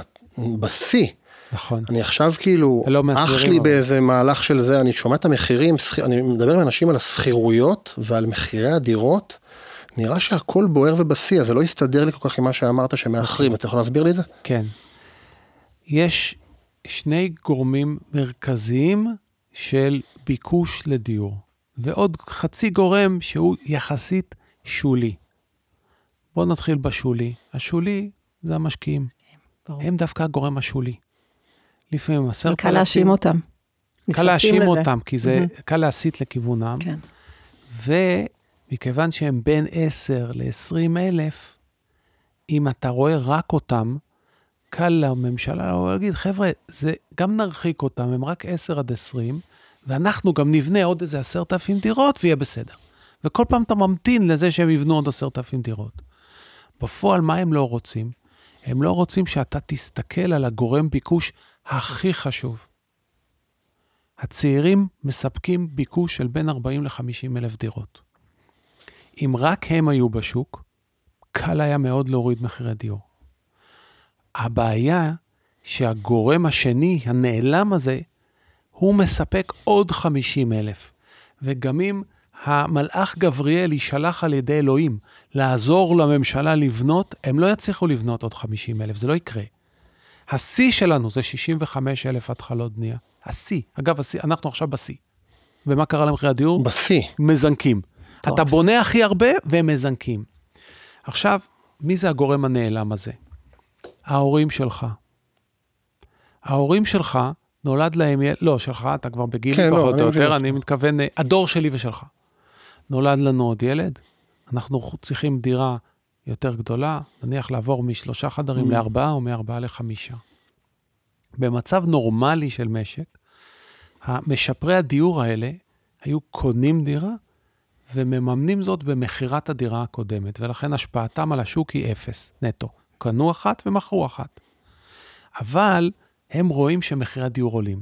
בשיא. נכון. אני עכשיו כאילו, לא אח לי אבל. באיזה מהלך של זה, אני שומע את המחירים, שכ- אני מדבר עם אנשים על השכירויות ועל מחירי הדירות, נראה שהכל בוער ובשיא, אז זה לא הסתדר לי כל כך עם מה שאמרת שמאחרים, אתה יכול להסביר לי את זה? כן. יש שני גורמים מרכזיים של ביקוש לדיור, ועוד חצי גורם שהוא יחסית שולי. בואו נתחיל בשולי. השולי זה המשקיעים. ברור. הם דווקא הגורם השולי. לפעמים עשרת קל להאשים אותם. קל להאשים. אותם, כי זה מהמם. קל להסיט לכיוונם. כן. ומכיוון שהם בין 10 ל-20 אלף, אם אתה רואה רק אותם, קל לממשלה לבוא ולהגיד, חבר'ה, זה, גם נרחיק אותם, הם רק 10 עד 20, ואנחנו גם נבנה עוד איזה 10,000 דירות ויהיה בסדר. וכל פעם אתה ממתין לזה שהם יבנו עוד 10,000 דירות. בפועל, מה הם לא רוצים? הם לא רוצים שאתה תסתכל על הגורם ביקוש הכי חשוב. הצעירים מספקים ביקוש של בין 40 ל-50 אלף דירות. אם רק הם היו בשוק, קל היה מאוד להוריד מחירי דיור. הבעיה שהגורם השני, הנעלם הזה, הוא מספק עוד 50 אלף. וגם אם המלאך גבריאל יישלח על ידי אלוהים לעזור לממשלה לבנות, הם לא יצליחו לבנות עוד 50 אלף, זה לא יקרה. השיא שלנו זה 65 אלף התחלות בנייה. השיא. אגב, השיא, אנחנו עכשיו בשיא. ומה קרה למחירי הדיור? בשיא. מזנקים. מטורף. אתה בונה הכי הרבה והם מזנקים. עכשיו, מי זה הגורם הנעלם הזה? ההורים שלך. ההורים שלך, נולד להם ילד, לא, שלך, אתה כבר בגיל כן, לא, פחות אני או יותר. אני מתכוון, אה, הדור שלי ושלך. נולד לנו עוד ילד, אנחנו צריכים דירה יותר גדולה, נניח לעבור משלושה חדרים Mm. לארבעה או מארבעה לחמישה. במצב נורמלי של משק, המשפרי הדיור האלה היו קונים דירה ומממנים זאת במכירת הדירה הקודמת, ולכן השפעתם על השוק היא אפס, נטו. קנו אחת ומכרו אחת. אבל הם רואים שמחירי הדיור עולים.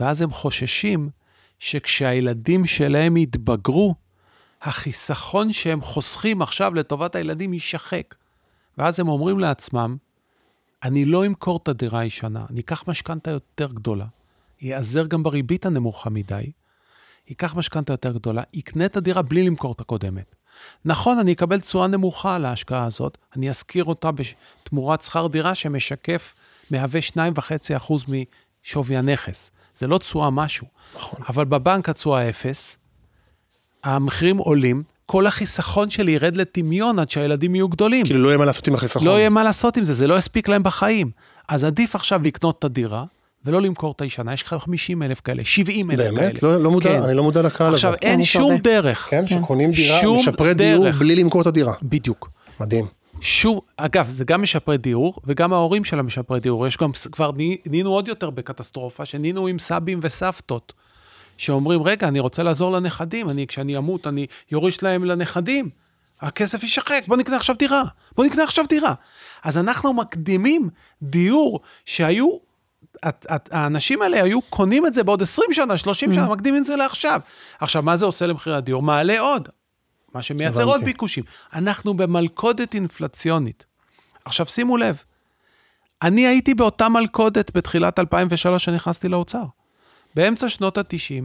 ואז הם חוששים שכשהילדים שלהם יתבגרו, החיסכון שהם חוסכים עכשיו לטובת הילדים יישחק. ואז הם אומרים לעצמם, אני לא אמכור את הדירה הישנה, אני אקח משכנתה יותר גדולה, ייעזר גם בריבית הנמוכה מדי, ייקח משכנתה יותר גדולה, יקנה את הדירה בלי למכור את הקודמת. נכון, אני אקבל תשואה נמוכה על ההשקעה הזאת, אני אשכיר אותה בתמורת שכר דירה שמשקף, מהווה 2.5% משווי הנכס. זה לא תשואה משהו. נכון. אבל בבנק התשואה אפס, המחירים עולים, כל החיסכון שלי ירד לטמיון עד שהילדים יהיו גדולים. כאילו לא יהיה מה לעשות עם החיסכון. לא יהיה מה לעשות עם זה, זה לא יספיק להם בחיים. אז עדיף עכשיו לקנות את הדירה, ולא למכור את הישנה. יש לך 50 אלף כאלה, 70 אלף כאלה. באמת? לא, לא מודע, כן. אני לא מודע לקהל הזה. עכשיו, אין יש שום הרבה. דרך. כן, שקונים דירה, שום משפרי דיור דרך. בלי למכור את הדירה. בדיוק. מדהים. שוב, אגב, זה גם משפרי דיור, וגם ההורים של המשפרי דיור. יש גם, כבר נהיינו עוד יותר בקטסטרופה, שנהיינו עם סבים וסבתות, שאומרים, רגע, אני רוצה לעזור לנכדים, אני, כשאני אמות, אני יורש להם לנכדים. הכסף יישחק, בוא נקנה עכשיו דירה, בוא נקנה עכשיו דירה. אז אנחנו מקדימים דיור שהיו, את- את- האנשים האלה היו קונים את זה בעוד 20 שנה, 30 שנה, מקדימים את זה לעכשיו. עכשיו, מה זה עושה למחירי הדיור? מעלה עוד. מה שמייצר. עוד ביקושים. אנחנו במלכודת אינפלציונית. עכשיו, שימו לב, אני הייתי באותה מלכודת בתחילת 2003 כשנכנסתי לאוצר. באמצע שנות ה-90,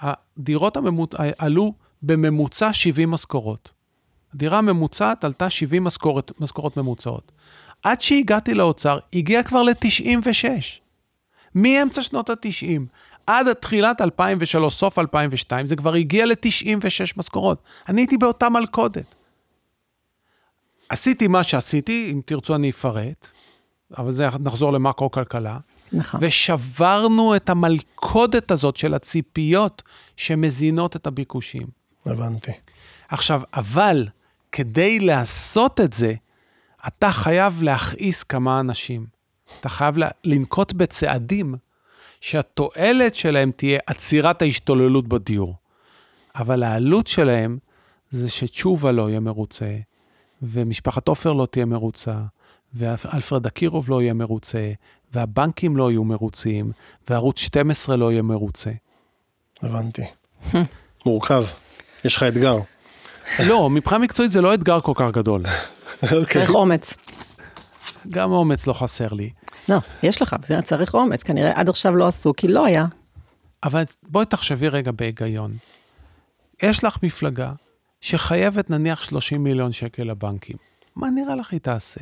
הדירות הממוצ... עלו בממוצע 70 משכורות. הדירה הממוצעת עלתה 70 משכורת, משכורות ממוצעות. עד שהגעתי לאוצר, הגיע כבר ל-96. מאמצע שנות ה-90 עד תחילת 2003, סוף 2002, זה כבר הגיע ל-96 משכורות. אני הייתי באותה מלכודת. עשיתי מה שעשיתי, אם תרצו אני אפרט, אבל זה נחזור למקרו-כלכלה. נכון. ושברנו את המלכודת הזאת של הציפיות שמזינות את הביקושים. הבנתי. עכשיו, אבל כדי לעשות את זה, אתה חייב להכעיס כמה אנשים. אתה חייב לנקוט בצעדים שהתועלת שלהם תהיה עצירת ההשתוללות בדיור. אבל העלות שלהם זה שתשובה לא יהיה מרוצה, ומשפחת עופר לא תהיה מרוצה, ואלפרד אקירוב לא יהיה מרוצה, והבנקים לא יהיו מרוצים, וערוץ 12 לא יהיה מרוצה. הבנתי. מורכב. יש לך אתגר. לא, מבחינה מקצועית זה לא אתגר כל כך גדול. אוקיי. צריך אומץ. גם אומץ לא חסר לי. לא, יש לך, זה צריך אומץ, כנראה עד עכשיו לא עשו, כי לא היה. אבל בואי תחשבי רגע בהיגיון. יש לך מפלגה שחייבת נניח 30 מיליון שקל לבנקים. מה נראה לך היא תעשה?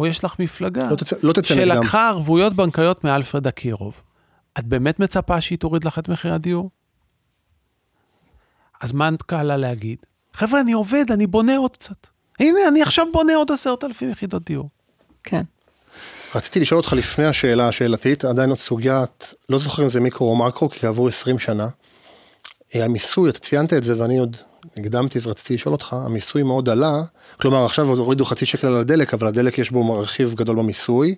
או יש לך מפלגה לא תצא- לא. שלקחה ערבויות בנקאיות מאלפרד אקירוב. את באמת מצפה שהיא תוריד לך את מחירי הדיור? אז מה קל לה להגיד? חבר'ה, אני עובד, אני בונה עוד קצת. הנה, אני עכשיו בונה עוד עשרת אלפים יחידות דיור. כן. רציתי לשאול אותך לפני השאלה השאלתית, עדיין עוד סוגיית, לא זוכר אם זה מיקרו או מקרו, כי עברו 20 שנה. אה, המיסוי, אתה ציינת את זה ואני עוד הקדמתי ורציתי לשאול אותך, המיסוי מאוד עלה, כלומר עכשיו הורידו חצי שקל על הדלק, אבל הדלק יש בו רכיב גדול במיסוי.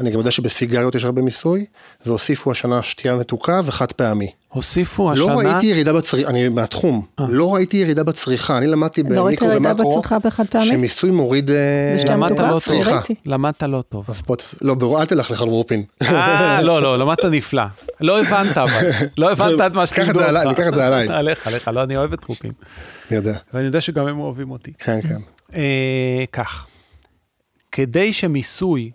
אני גם יודע שבסיגריות יש הרבה מיסוי, והוסיפו השנה שתייה מתוקה וחד פעמי. הוסיפו השנה... לא ראיתי ירידה בצריכה, אני מהתחום, לא ראיתי ירידה בצריכה, אני למדתי לא ראית במיקרו ירידה ומקרו, בצריכה בחד פעמי? שמיסוי מוריד אה, למדת? לא. טוב. למדת לא טוב. אז בוא, תס- לא, אל תלך לך על ברופין. אה, לא, לא, למדת נפלא. לא הבנת אבל. לא הבנת את מה שלימדו זה עליי, אותך. אני אקח את זה עליי. עליך, עליך, לא, אני אוהב את טרופים. אני יודע, ואני יודע שגם הם אוהבים אותי. כן, כן. אה, כך, כדי שמיסוי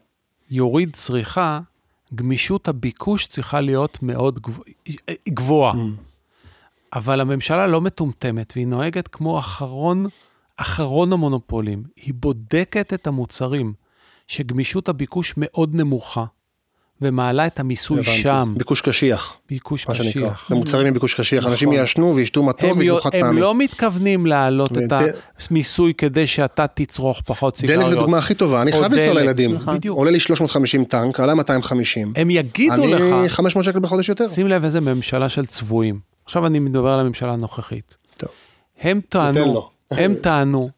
יוריד צריכה, גמישות הביקוש צריכה להיות מאוד גבוה- גבוהה. אבל הממשלה לא מטומטמת, והיא נוהגת כמו אחרון, אחרון המונופולים. היא בודקת את המוצרים שגמישות הביקוש מאוד נמוכה, ומעלה את המיסוי הבנתי. שם, ביקוש קשיח, ביקוש מה. קשיח. זה מוצרים עם ביקוש קשיח, אנשים נכון. יעשנו וישתו מתוק הם, יו- חד הם פעמי. לא מתכוונים להעלות את וד- המיסוי כדי שאתה תצרוך פחות סיגריות. דלק זה דוגמה הכי טובה, אני חייב לנסוע לילדים. נכון. בדיוק. עולה לי 350 טנק, עלה 250. הם יגידו אני לך, 500 שקל בחודש יותר. שים לב איזה ממשלה של צבועים. עכשיו אני מדבר על הממשלה הנוכחית. טוב. הם טענו. הם טענו,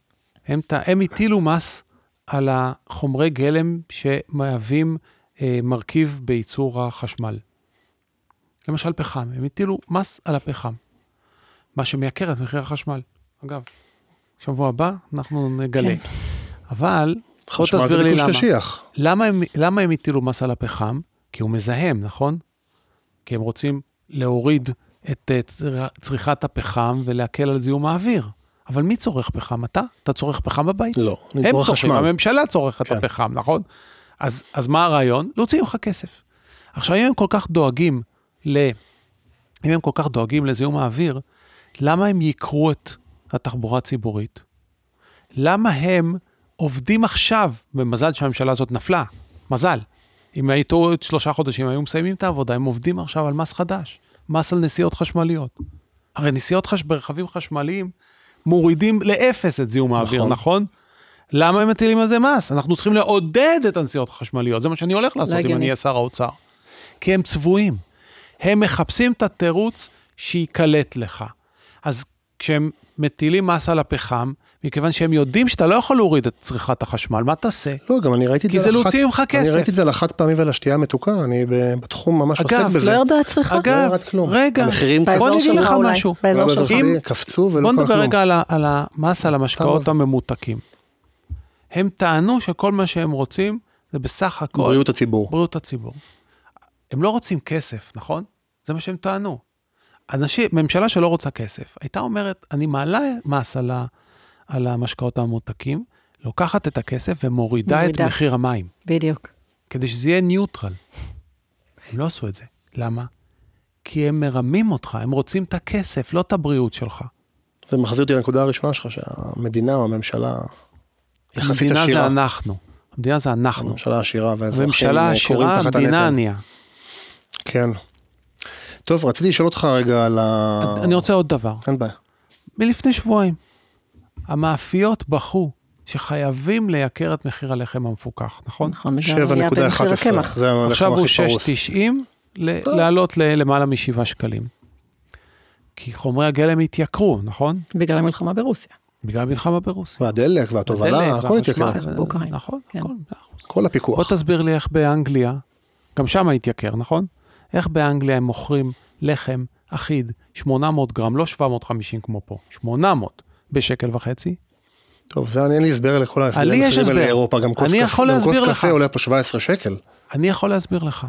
הם, הם הטילו מס על החומרי גלם שמהווים מרכיב בייצור החשמל. למשל פחם, הם הטילו מס על הפחם, מה שמייקר את מחיר החשמל. אגב, שבוע הבא אנחנו נגלה. כן. אבל, בוא חשמל זה תסביר לי ביקוש למה. קשיח. למה הם, למה הם הטילו מס על הפחם? כי הוא מזהם, נכון? כי הם רוצים להוריד את אה, צר- צריכת הפחם ולהקל על זיהום האוויר. אבל מי צורך פחם? אתה? אתה צורך פחם בבית? לא, אני הם צורך צורכים, חשמל. הממשלה צורכת כן. את הפחם, נכון? אז, אז מה הרעיון? להוציא ממך כסף. עכשיו, אם הם כל כך דואגים ל... אם הם כל כך דואגים לזיהום האוויר, למה הם ייקרו את התחבורה הציבורית? למה הם עובדים עכשיו, במזל שהממשלה הזאת נפלה, מזל. אם הייתו עוד שלושה חודשים, היו מסיימים את העבודה, הם עובדים עכשיו על מס חדש, מס על נסיעות חשמליות. הרי נסיעות חש... ברכבים חשמליים מורידים לאפס את זיהום האוויר, נכון. נכון? למה הם מטילים על זה מס? אנחנו צריכים לעודד את הנסיעות החשמליות, זה מה שאני הולך לעשות אם הגיוני. אני אהיה שר האוצר. כי הם צבועים. הם מחפשים את התירוץ שייקלט לך. אז כשהם מטילים מס על הפחם, מכיוון שהם יודעים שאתה לא יכול להוריד את צריכת החשמל, מה תעשה? לא, גם אני ראיתי את כי זה... זה על החד- להוציא ממך אני כסף. ראיתי את זה על החד פעמי ועל השתייה המתוקה, אני בתחום ממש עוסק אגב, בזה. לא ירדה הצריכה? לא אגב, כלום. רגע, המחירים באזור בוא אני אגיד שלך לך אולי, משהו. באזור לא שלך. קפצו ולא בוא קרה נדבר כלום. רגע על ה- על המס על המשקאות זה? הממותקים. הם טענו שכל מה שהם רוצים זה בסך הכל בריאות הציבור. בריאות הציבור. הם לא רוצים כסף, נכון? זה מה שהם טענו. אנשים, ממשלה שלא רוצה כסף, הייתה אומרת, אני מעלה מס על, ה, על המשקאות הממותקים, לוקחת את הכסף ומורידה את מורידה. מחיר המים, בדיוק. כדי שזה יהיה ניוטרל. הם לא עשו את זה. למה? כי הם מרמים אותך, הם רוצים את הכסף, לא את הבריאות שלך. זה מחזיר אותי לנקודה הראשונה שלך, שהמדינה או הממשלה יחסית המדינה עשירה. זה אנחנו. המדינה זה אנחנו. הממשלה עשירה והאזרחים הממשלה קוראים עשירה, תחת המדינה הנטל. ענייה. כן. טוב, רציתי לשאול אותך רגע על ה... אני רוצה עוד דבר. אין בעיה. מלפני שבועיים, המאפיות בכו שחייבים לייקר את מחיר הלחם המפוקח, נכון? נכון, וגם היה במחיר 7.11. הקמח. זה הלחם עכשיו הוא הכי פרוס. 6.90, ל- לעלות ללמעלה מ-7 שקלים. כי חומרי הגלם התייקרו, נכון? בגלל המלחמה ברוסיה. בגלל המלחמה ברוסיה. והדלק והתובלה, הכל התייקר. נכון, כן. הכל. כל בוא הפיקוח. תסביר לי איך באנגליה, גם שם התייקר, נכון? איך באנגליה הם מוכרים לחם אחיד, 800 גרם, לא 750 כמו פה, 800 בשקל וחצי? טוב, זה אני אין לי הסבר לכל ההבדלים האלה הסבר. לאירופה. גם כוס. קפה עולה פה 17 שקל. אני יכול להסביר לך.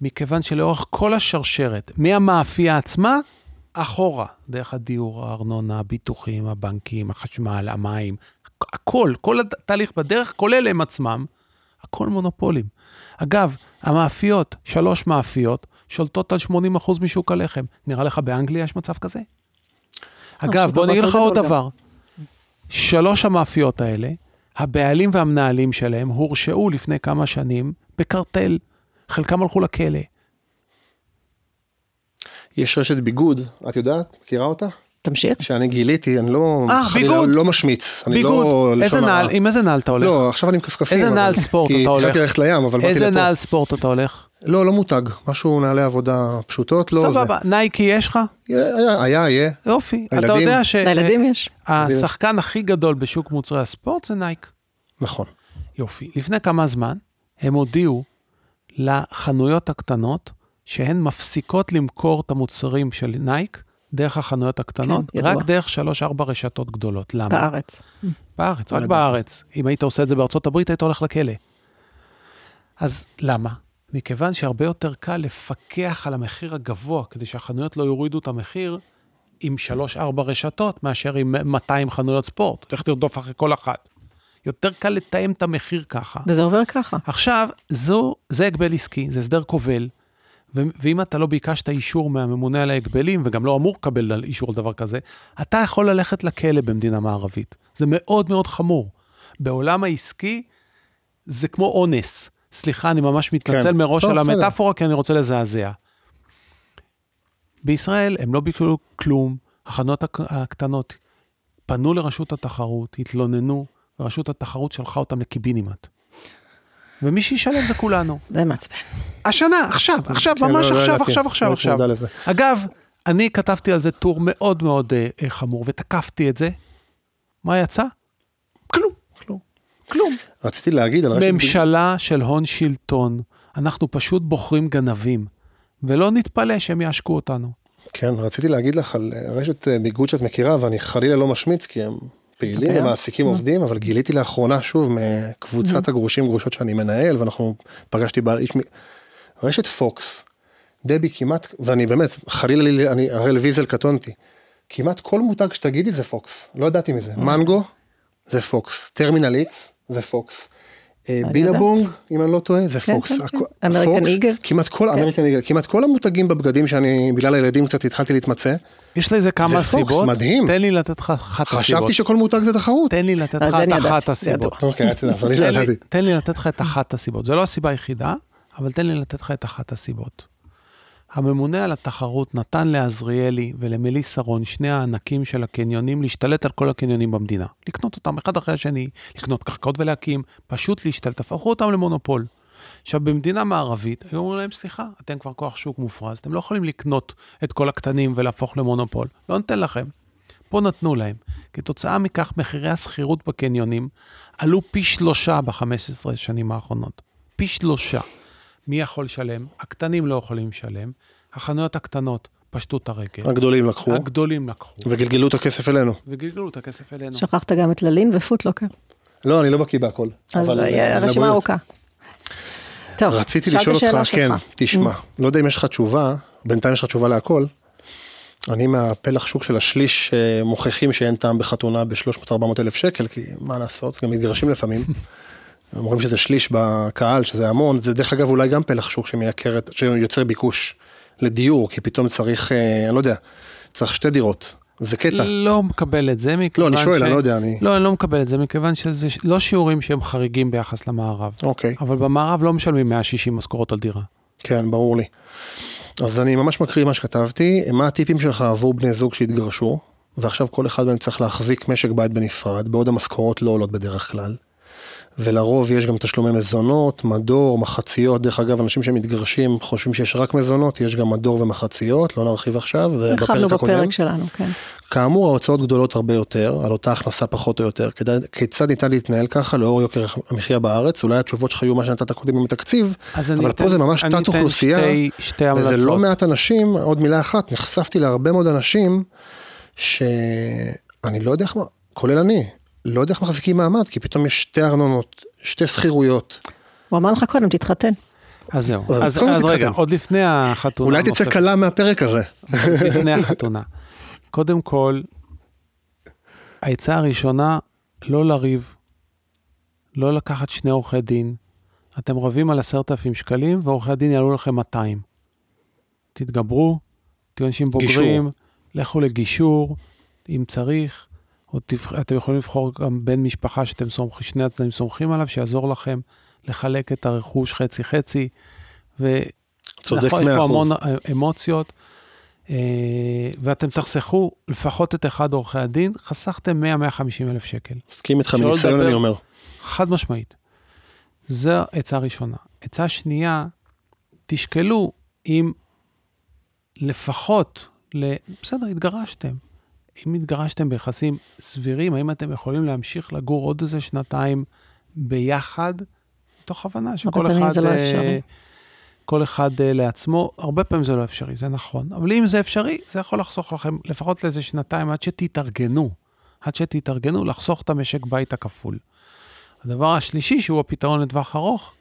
מכיוון שלאורך כל השרשרת, מהמאפייה עצמה, אחורה, דרך הדיור, הארנונה, הביטוחים, הבנקים, החשמל, המים, הכל, כל התהליך בדרך, כולל הם עצמם, הכל מונופולים. אגב, המאפיות, שלוש מאפיות, שולטות על 80% משוק הלחם. נראה לך באנגליה יש מצב כזה? אגב, שוק בוא הרבה לך עוד. דבר. שלוש המאפיות האלה, הבעלים והמנהלים שלהם הורשעו לפני כמה שנים בקרטל. חלקם הלכו לכלא. יש רשת ביגוד, את יודעת? מכירה אותה? תמשיך. שאני גיליתי, אני לא... אה, חלילה ביגוד. לא משמיץ. אני ביגוד, לא... איזה. נעל, עם איזה נעל אתה הולך? לא, עכשיו אני עם כפכפים. איזה אבל- נעל ספורט כי אתה הולך? תכננתי ללכת לים, אבל באתי איזה לפה. נעל ספורט אתה הולך? לא, לא מותג. משהו נעלי עבודה פשוטות, לא זה. סבבה, נייקי יש לך? היה, היה, יהיה. יופי. אתה? יודע לילדים יש. שהשחקן הכי גדול בשוק מוצרי הספורט זה נייק. נכון. יופי. לפני כמה זמן הם הודיעו לחנויות הקטנות שהן מפסיקות למכור את המוצרים של נייק דרך החנויות הקטנות, כן. רק דרך שלוש-ארבע רשתות גדולות. למה? בארץ. בארץ, לא רק. בארץ. אם היית עושה את זה בארצות הברית, היית הולך לכלא. אז למה? מכיוון שהרבה יותר קל לפקח על המחיר הגבוה, כדי שהחנויות לא יורידו את המחיר עם שלוש-ארבע רשתות, מאשר עם 200 חנויות ספורט. לך תרדוף אחרי כל אחת. יותר קל לתאם את המחיר ככה. וזה עובר ככה. עכשיו, זו, זה הגבל עסקי, זה הסדר כובל, ואם אתה לא ביקשת אישור מהממונה על ההגבלים, וגם לא אמור לקבל אישור על דבר כזה, אתה יכול ללכת לכלא במדינה מערבית. זה מאוד מאוד חמור. בעולם העסקי זה כמו אונס. סליחה, אני ממש מתנצל כן. מראש לא, על. המטאפורה, כי אני רוצה לזעזע. בישראל הם לא ביקשו כלום, החנויות הק- הקטנות פנו לרשות התחרות, התלוננו, ורשות התחרות שלחה אותם לקיבינימט. ומי שישלם זה כולנו. זה מעצבן. השנה, עכשיו, עכשיו, כן, ממש לא- לא עכשיו, עכשיו, לא עכשיו, עכשיו. מודע לזה. אגב, אני כתבתי על זה טור מאוד מאוד אה, אה, חמור, ותקפתי את זה. מה יצא? כלום, כלום. כלום. רציתי להגיד על רשת... ממשלה של הון שלטון, אנחנו פשוט בוחרים גנבים, ולא נתפלא שהם יעשקו אותנו. כן, רציתי להגיד לך על אה, רשת ביגוד שאת מכירה, ואני חלילה לא משמיץ, כי הם פעילים. ומעסיקים עובדים, אבל גיליתי לאחרונה שוב מקבוצת הגרושים גרושות שאני מנהל, ואנחנו פגשתי בעל איש, מ- רשת פוקס, דבי כמעט, ואני באמת, חלילה לי, אני הראל ויזל קטונתי, כמעט כל מותג שתגידי זה פוקס, לא ידעתי מזה, מנגו זה פוקס, Terminal X זה פוקס. אה, אני Billabong, אם אני לא טועה, זה כן, פוקס. כן, כן. American Eagle. כמעט כל, American Eagle, כמעט כל המותגים בבגדים שאני, בגלל הילדים קצת התחלתי להתמצא, יש לזה כמה זה פוקס, סיבות. מדהים. תן לי לתת לך אחת הסיבות. חשבתי שכל מותג זה תחרות. תן לי לתת לך את אחת זה הסיבות. אוקיי, אבל אני לא ידעתי. תן לי לתת לך את אחת הסיבות. זו לא הסיבה היחידה, אבל תן לי לתת לך את אחת הסיבות. הממונה על התחרות נתן לעזריאלי ולמליסה רון, שני הענקים של הקניונים, להשתלט על כל הקניונים במדינה. לקנות אותם אחד אחרי השני, לקנות קרקעות ולהקים, פשוט להשתלט, הפכו אותם למונופול. עכשיו, במדינה מערבית, היו אומרים להם, סליחה, אתם כבר כוח שוק מופרז, אתם לא יכולים לקנות את כל הקטנים ולהפוך למונופול. לא ניתן לכם. פה נתנו להם. כתוצאה מכך, מחירי השכירות בקניונים עלו פי שלושה ב-15 שנים האחרונות. פי שלושה. מי יכול לשלם? הקטנים לא יכולים לשלם. החנויות הקטנות פשטו את הרגל. הגדולים לקחו, הגדולים לקחו, וגלגלו את הכסף אלינו. וגלגלו את הכסף אלינו. שכחת גם את ללין ופוטלוקר. לא, אני לא בקיא בהכל. אז אבל, אה, אה, הרשימה. ארוכה. טוב, רציתי לשאול אותך, כן, שלך. תשמע, לא יודע אם יש לך תשובה, בינתיים יש לך תשובה להכל. אני מהפלח שוק של השליש אה, מוכיחים שאין טעם בחתונה ב-300-400 אלף שקל, כי מה לעשות, גם מתגרשים לפעמים. אומרים שזה שליש בקהל, שזה המון, זה דרך אגב אולי גם פלח שוק שמייקר, שיוצר ביקוש לדיור, כי פתאום צריך, אה, אני לא יודע, צריך שתי דירות, זה קטע. לא מקבל את זה מכיוון לא, אני שואל, אני לא יודע, אני... לא, אני לא מקבל את זה מכיוון שזה ש- לא שיעורים שהם חריגים ביחס למערב. אוקיי. אבל במערב לא משלמים 160 משכורות על דירה. כן, ברור לי. אז אני ממש מקריא מה שכתבתי, מה הטיפים שלך עבור בני זוג שהתגרשו, ועכשיו כל אחד מהם צריך להחזיק משק בית בנפרד, בעוד המשכורות לא עולות בדרך כלל. ולרוב יש גם תשלומי מזונות, מדור, מחציות, דרך אגב, אנשים שמתגרשים חושבים שיש רק מזונות, יש גם מדור ומחציות, לא נרחיב עכשיו, זה הרחבנו בפרק הקודם. בפרק שלנו, כן. כאמור, ההוצאות גדולות הרבה יותר, על אותה הכנסה פחות או יותר. כדאי, כיצד ניתן להתנהל ככה לאור יוקר המחיה בארץ? אולי התשובות שלך יהיו מה שנתת קודם עם התקציב, אבל אתן- פה זה ממש אני תת אתן אוכלוסייה, שתי- שתי המלצות. וזה לא מעט אנשים, עוד מילה אחת, נחשפתי להרבה מאוד אנשים שאני לא יודע איך, כולל אני, לא יודע איך מחזיקים מעמד, כי פתאום יש שתי ארנונות, שתי שכירויות. הוא אמר לך קודם, תתחתן. אז זהו. אז אז אז רגע. עוד לפני החתונה. אולי תצא. קלה מהפרק הזה. עוד לפני החתונה. קודם כל, העצה הראשונה, לא לריב, לא לקחת שני עורכי דין. אתם רבים על עשרת אלפים שקלים, ועורכי הדין יעלו לכם 200. תתגברו, תהיו אנשים בוגרים, גישור. לכו לגישור, אם צריך, או תבח... אתם יכולים לבחור גם בן משפחה שאתם סומכים, שני הצדדים סומכים עליו, שיעזור לכם לחלק את הרכוש חצי-חצי. ו... צודק נכון, יש מאה פה אחוז. המון אמוציות, אה, ואתם תחסכו לפחות את אחד עורכי הדין, חסכתם 100-150 אלף שקל. מסכים איתך מניסיון. אני אומר. חד משמעית. זו עצה ראשונה. עצה שנייה, תשקלו אם לפחות, ל... בסדר, התגרשתם. אם התגרשתם ביחסים סבירים, האם אתם יכולים להמשיך לגור עוד איזה שנתיים ביחד, מתוך הבנה שכל אחד... זה לא אה, אפשרי. כל אחד אה, לעצמו, הרבה פעמים זה לא אפשרי, זה נכון. אבל אם זה אפשרי, זה יכול לחסוך לכם לפחות לאיזה שנתיים עד שתתארגנו. עד שתתארגנו, לחסוך את המשק בית הכפול. הדבר השלישי, שהוא הפתרון לטווח ארוך,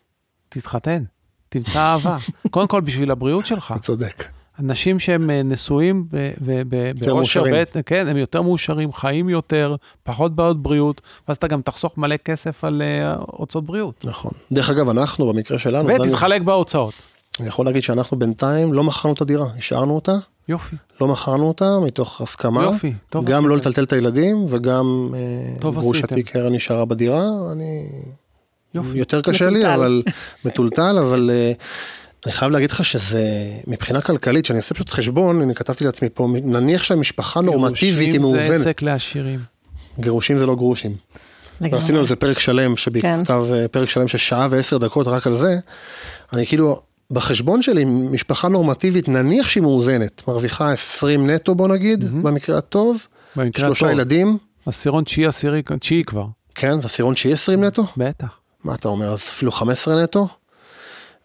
תתחתן, תמצא אהבה. קודם כל, בשביל הבריאות שלך. אתה צודק. אנשים שהם אה, נשואים ב- ב- ב- באושר מאושרים. בעת, כן, הם יותר מאושרים, חיים יותר, פחות בעיות בריאות, ואז אתה גם תחסוך מלא כסף על אה, הוצאות בריאות. נכון. דרך אגב, אנחנו, במקרה שלנו, זה אני- ותתחלק בהוצאות. אני יכול להגיד שאנחנו בינתיים לא מכרנו את הדירה, השארנו אותה, יופי, לא מכרנו אותה מתוך הסכמה. יופי, טוב גם לא עשיתם. לטלטל את הילדים וגם אה, גרושתי עשיתם. קרן נשארה בדירה, אני... יופי. יותר קשה לי, מטולטל. אבל מטולטל, אבל אה, אני חייב להגיד לך שזה מבחינה כלכלית, שאני עושה פשוט חשבון, אני כתבתי לעצמי פה, נניח שהמשפחה נורמטיבית היא גירושים זה מאוזנת, עסק לעשירים. גירושים זה לא גרושים. ועשינו על זה פרק שלם, כן. שבעקבותיו אה, פרק שלם של שעה ועשר דקות רק על זה, אני כאילו, בחשבון שלי, משפחה נורמטיבית, נניח שהיא מאוזנת, מרוויחה 20 נטו בוא נגיד, במקרה הטוב, במקרה שלושה הטוב. ילדים, עשירון תשיעי, עשירי, תשיעי כבר, כן, זה עשירון שיהיה 20 נטו, בטח. מה אתה אומר, אז אפילו 15 נטו,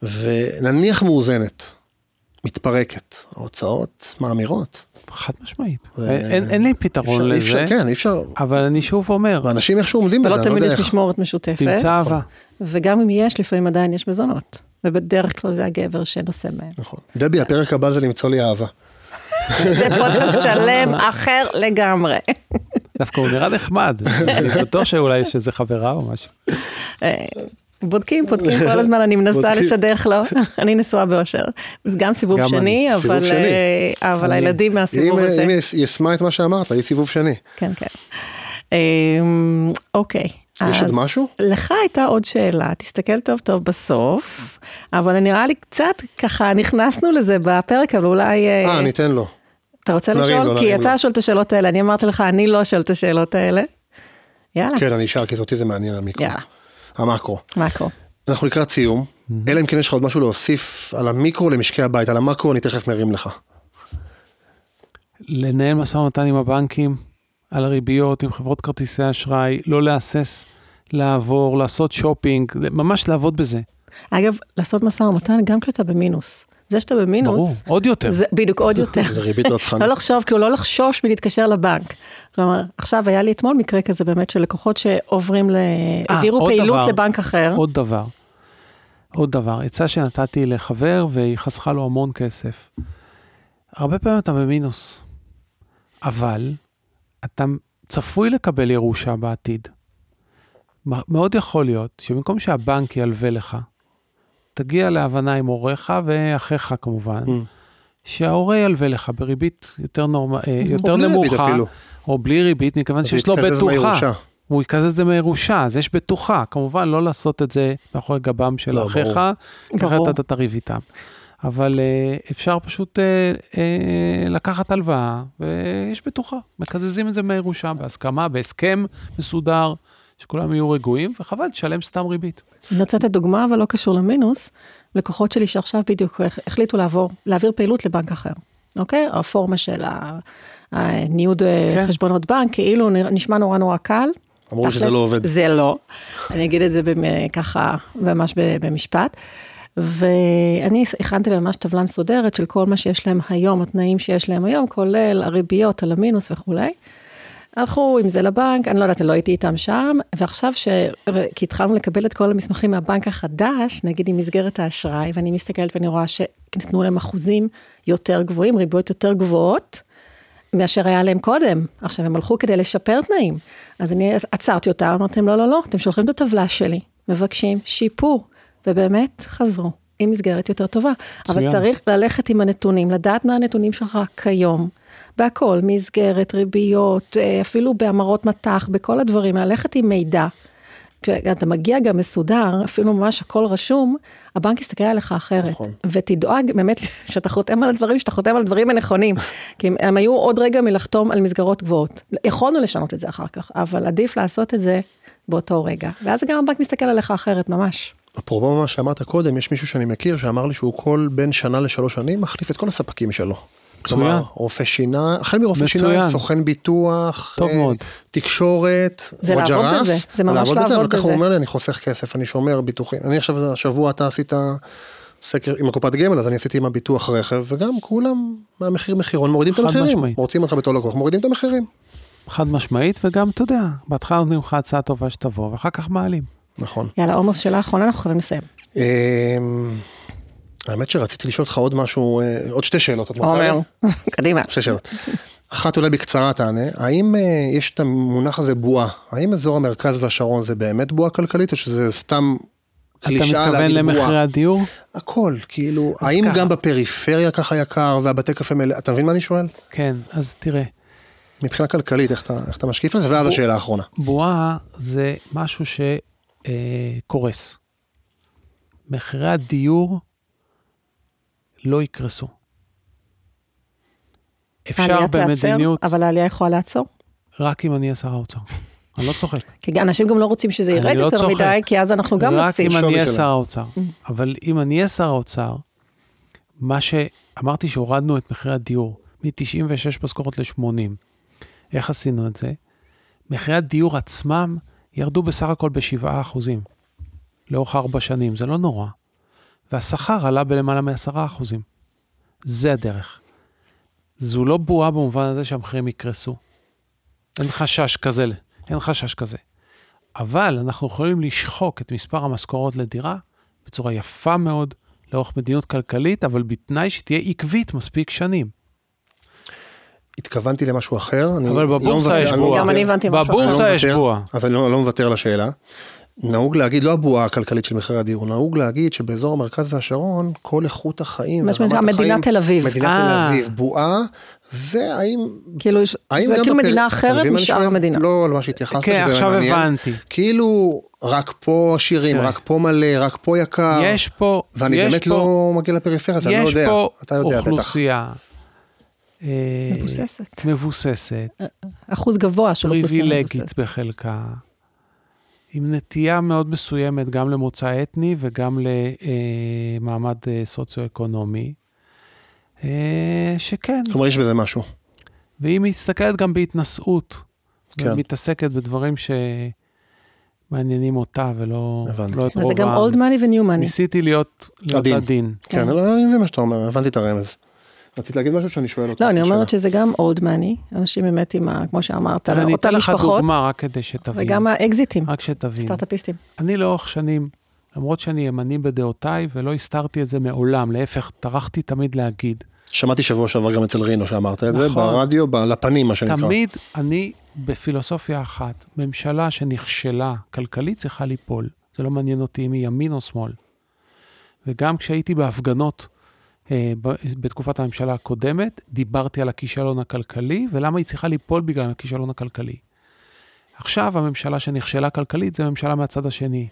ונניח מאוזנת, מתפרקת, ההוצאות מאמירות. חד משמעית. ו- אין, אין לי פתרון אפשר, לזה, אפשר, כן, אי אפשר, אבל אני שוב אומר, ואנשים איכשהו עומדים בזה, ולא אני לא תמיד יודע יש איך. משמורת משותפת, תמצא אהבה. וגם אם יש, לפעמים עדיין יש מזונות. ובדרך כלל זה הגבר שנושא מהם. נכון. דבי, הפרק הבא זה למצוא לי אהבה. זה פודקאסט שלם אחר לגמרי. דווקא הוא נראה נחמד, אני בטוח שאולי יש איזה חברה או משהו. אה, בודקים, בודקים כל הזמן, אני מנסה. לשדך לו, אני נשואה באושר. זה גם סיבוב גם שני. אבל. אה, הילדים מהסיבוב הזה. אם היא יישמה את מה שאמרת, היא סיבוב שני. כן, כן. אמ, אוקיי. יש עוד משהו? לך הייתה עוד שאלה, תסתכל טוב טוב בסוף, אבל נראה לי קצת ככה נכנסנו לזה בפרק, אבל אולי... אה, אה, אני אתן לו. אתה רוצה לשאול? כי אתה. שואל את השאלות האלה, אני אמרתי לך, אני לא שואל את השאלות האלה. יאללה, כן, אני אשאל, כי אותי זה מעניין המיקרו. יאללה, המקרו. מאקרו. אנחנו לקראת סיום, אלא אם כן יש לך עוד משהו להוסיף על המיקרו למשקי הבית, על המקרו אני תכף מרים לך. לנהל משא ומתן עם הבנקים, על הריביות עם חברות כרטיסי אשראי, לא להסס לעבור, לעשות שופינג, ממש לעבוד בזה. אגב, לעשות משא ומתן גם כשאתה במינוס. זה שאתה במינוס, ברור, עוד יותר. זה בדיוק עוד יותר. זה ריבית רצחנית. לא לחשוב, כאילו לא לחשוש מלהתקשר לבנק. כלומר, עכשיו היה לי אתמול מקרה כזה באמת של לקוחות שעוברים, ל... העבירו אה, עוד פעילות דבר. לבנק אחר. עוד דבר, עוד דבר, עצה שנתתי לחבר והיא חסכה לו המון כסף. הרבה פעמים אתה במינוס, אבל אתה צפוי לקבל ירושה בעתיד. מאוד יכול להיות שבמקום שהבנק ילווה לך, תגיע להבנה עם הוריך ואחיך כמובן, Mm. שההורה ילווה לך בריבית יותר, נורמ... אה, יותר או בלי ריבית נמוכה, אפילו. או בלי ריבית, מכיוון שיש לו בטוחה. מהירושה. הוא יקזז את זה מירושה, אז יש בטוחה. כמובן, לא לעשות את זה מאחורי גבם של לא, אחיך. כי אחרת. אתה תריב איתם. אבל אה, אפשר פשוט אה, אה, לקחת הלוואה, ויש בטוחה. מקזזים את זה מירושה, בהסכמה, בהסכם מסודר, שכולם יהיו רגועים, וחבל, תשלם סתם ריבית. אני רוצה לתת דוגמה, אבל לא קשור למינוס. לקוחות שלי שעכשיו בדיוק החליטו לעבור, להעביר פעילות לבנק אחר, אוקיי? הרפורמה של ה- הניוד אה, כן. חשבונות בנק, כאילו נשמע נורא נורא קל. אמרו לי שזה תכלס, לא עובד. זה לא. אני אגיד את זה במ- ככה, ממש ב- במשפט. ואני הכנתי להם ממש טבלה מסודרת של כל מה שיש להם היום, התנאים שיש להם היום, כולל הריביות על המינוס וכולי. הלכו עם זה לבנק, אני לא יודעת, לא הייתי איתם שם, ועכשיו ש... כי התחלנו לקבל את כל המסמכים מהבנק החדש, נגיד עם מסגרת האשראי, ואני מסתכלת ואני רואה שנתנו להם אחוזים יותר גבוהים, ריביות יותר גבוהות, מאשר היה להם קודם. עכשיו, הם הלכו כדי לשפר תנאים. אז אני עצרתי אותם, אמרתי להם, לא, לא, לא, אתם שולחים את הטבלה שלי, מבקשים שיפור, ובאמת חזרו עם מסגרת יותר טובה. אבל מצוין. צריך ללכת עם הנתונים, לדעת מה הנתונים שלך כיום. בהכל, מסגרת, ריביות, אה, אפילו בהמרות מטח, בכל הדברים, ללכת עם מידע. כשאתה מגיע גם מסודר, אפילו ממש הכל רשום, הבנק יסתכל עליך אחרת. נכון. ותדאג באמת שאתה חותם על הדברים, שאתה חותם על הדברים הנכונים. כי הם, הם היו עוד רגע מלחתום על מסגרות גבוהות. יכולנו לשנות את זה אחר כך, אבל עדיף לעשות את זה באותו רגע. ואז גם הבנק מסתכל עליך אחרת, ממש. אפרופו מה שאמרת קודם, יש מישהו שאני מכיר שאמר לי שהוא כל בין שנה לשלוש שנים מחליף את כל הספקים שלו. מצוין. כלומר, רופא שינה, החל מרופא. שיניים, סוכן ביטוח, טוב אה, מאוד. תקשורת, זה לעבוד וג'רס, בזה, זה ממש לעבוד לעבוד אבל ככה בזה. הוא אומר לי, אני חוסך כסף, אני שומר ביטוחים. אני עכשיו, השבוע אתה עשית סקר עם הקופת גמל, אז אני עשיתי עם הביטוח רכב, וגם כולם מהמחיר מחירון מורידים את חד המחירים. משמעית. רוצים אותך בתור לקוח, מורידים את המחירים. חד משמעית, וגם, אתה יודע, בהתחלה נותנים לך הצעה טובה שתבוא, ואחר כך מעלים. נכון. יאללה, עומר, שאלה אחרונה, אנחנו חייבים לסיים. אמ, האמת שרציתי לשאול אותך עוד משהו, אה, עוד שתי שאלות. עומר, קדימה. שתי שאלות. אחת אולי בקצרה תענה, האם אה, יש את המונח הזה בועה? האם אזור המרכז והשרון זה באמת בועה כלכלית או שזה סתם אתה קלישאה מתכוון להגיד למחירי בועה? הדיור? הכל, כאילו, האם ככה. גם בפריפריה ככה יקר והבתי קפה מלא, אתה מבין מה אני שואל? כן, אז תראה, מבחינה כלכלית, איך אתה, איך אתה משקיף על זה? ואז השאלה האחרונה. בועה זה משהו שקורס. מחירי הדיור לא יקרסו. אפשר במדיניות, אבל העלייה יכולה לעצור. רק אם אני אהיה שר האוצר. אני לא צוחק. כי אנשים גם לא רוצים שזה אני ירד לא יותר צוחק. מדי, כי אז אנחנו גם רק נפסיד. אם אני אהיה. שר האוצר. אבל אם אני אהיה שר האוצר, מה שאמרתי שהורדנו את מחירי הדיור מ-96 משכורות ל-80, איך עשינו את זה? מחירי הדיור עצמם ירדו בסך הכל ב-7 אחוזים, לאורך ארבע שנים, זה לא נורא. והשכר עלה בלמעלה מ-10 אחוזים. זה הדרך. זו לא בועה במובן הזה שהמחירים יקרסו. אין חשש כזה, אין חשש כזה. אבל אנחנו יכולים לשחוק את מספר המשכורות לדירה בצורה יפה מאוד לאורך מדיניות כלכלית, אבל בתנאי שתהיה עקבית מספיק שנים. התכוונתי למשהו אחר. אבל לא בבורסה מוותר- יש לא בועה. גם. אני הבנתי משהו אחר. לא בבורסה יש מוותר, בועה. אז אני לא, לא מוותר לשאלה. נהוג להגיד, לא הבועה הכלכלית של מחירי הדיור, נהוג להגיד שבאזור המרכז והשרון, כל איכות החיים, מה שנקרא, מדינת החיים- תל אביב. מדינת אה. תל אביב, בועה, והאם... כאילו, יש- זה כאילו בפר- מדינה אחרת משאר? המדינה. לא על מה שהתייחסת, כן, שזה עכשיו מעניין. הבנתי. כאילו, רק פה עשירים, תראה. רק פה מלא, רק פה יקר. יש פה, ואני יש באמת פה, לא מגיע לפריפריה, אז אני לא יש יודע. פה אתה יודע בטח. אוכלוסייה אה, מבוססת. מבוססת, אחוז גבוה של אוכלוסייה פריבילגית מבוססת. בחלקה, עם נטייה מאוד מסוימת גם למוצא אתני וגם למעמד אה, סוציו-אקונומי, אה, שכן, כלומר, יש בזה משהו. והיא מסתכלת גם בהתנשאות כן. ומתעסקת בדברים שמעניינים אותה ולא הבנתי. לא את וזה רוב גם העם. old money ו-new money. ניסיתי להיות להיות עדין. עדין. כן, לא, אני מבין מה שאתה אומר, הבנתי את הרמז. רצית להגיד משהו שאני שואל אותך? לא, אני? אומרת שזה גם old money, אנשים באמת עם ה... כמו שאמרת, אבל אני אותן אתן לך משפחות, דוגמה רק כדי שתבין. וגם האקזיטים, רק שתבין. סטארט-אפיסטים. אני לאורך שנים, למרות שאני ימני בדעותיי, ולא הסתרתי את זה מעולם, להפך, טרחתי תמיד להגיד. שמעתי שבוע שעבר גם אצל רינו שאמרת את זה, נכון. ברדיו, לפנים מה שנקרא. תמיד אני בפילוסופיה אחת, ממשלה שנכשלה כלכלית צריכה ליפול. זה לא מעניין אותי אם היא ימין או שמאל. וגם כשהייתי בהפגנות בתקופת הממשלה הקודמת, דיברתי על הכישלון הכלכלי, ולמה היא צריכה ליפול בגלל הכישלון הכלכלי. עכשיו הממשלה שנכשלה כלכלית זה ממשלה מהצד השני.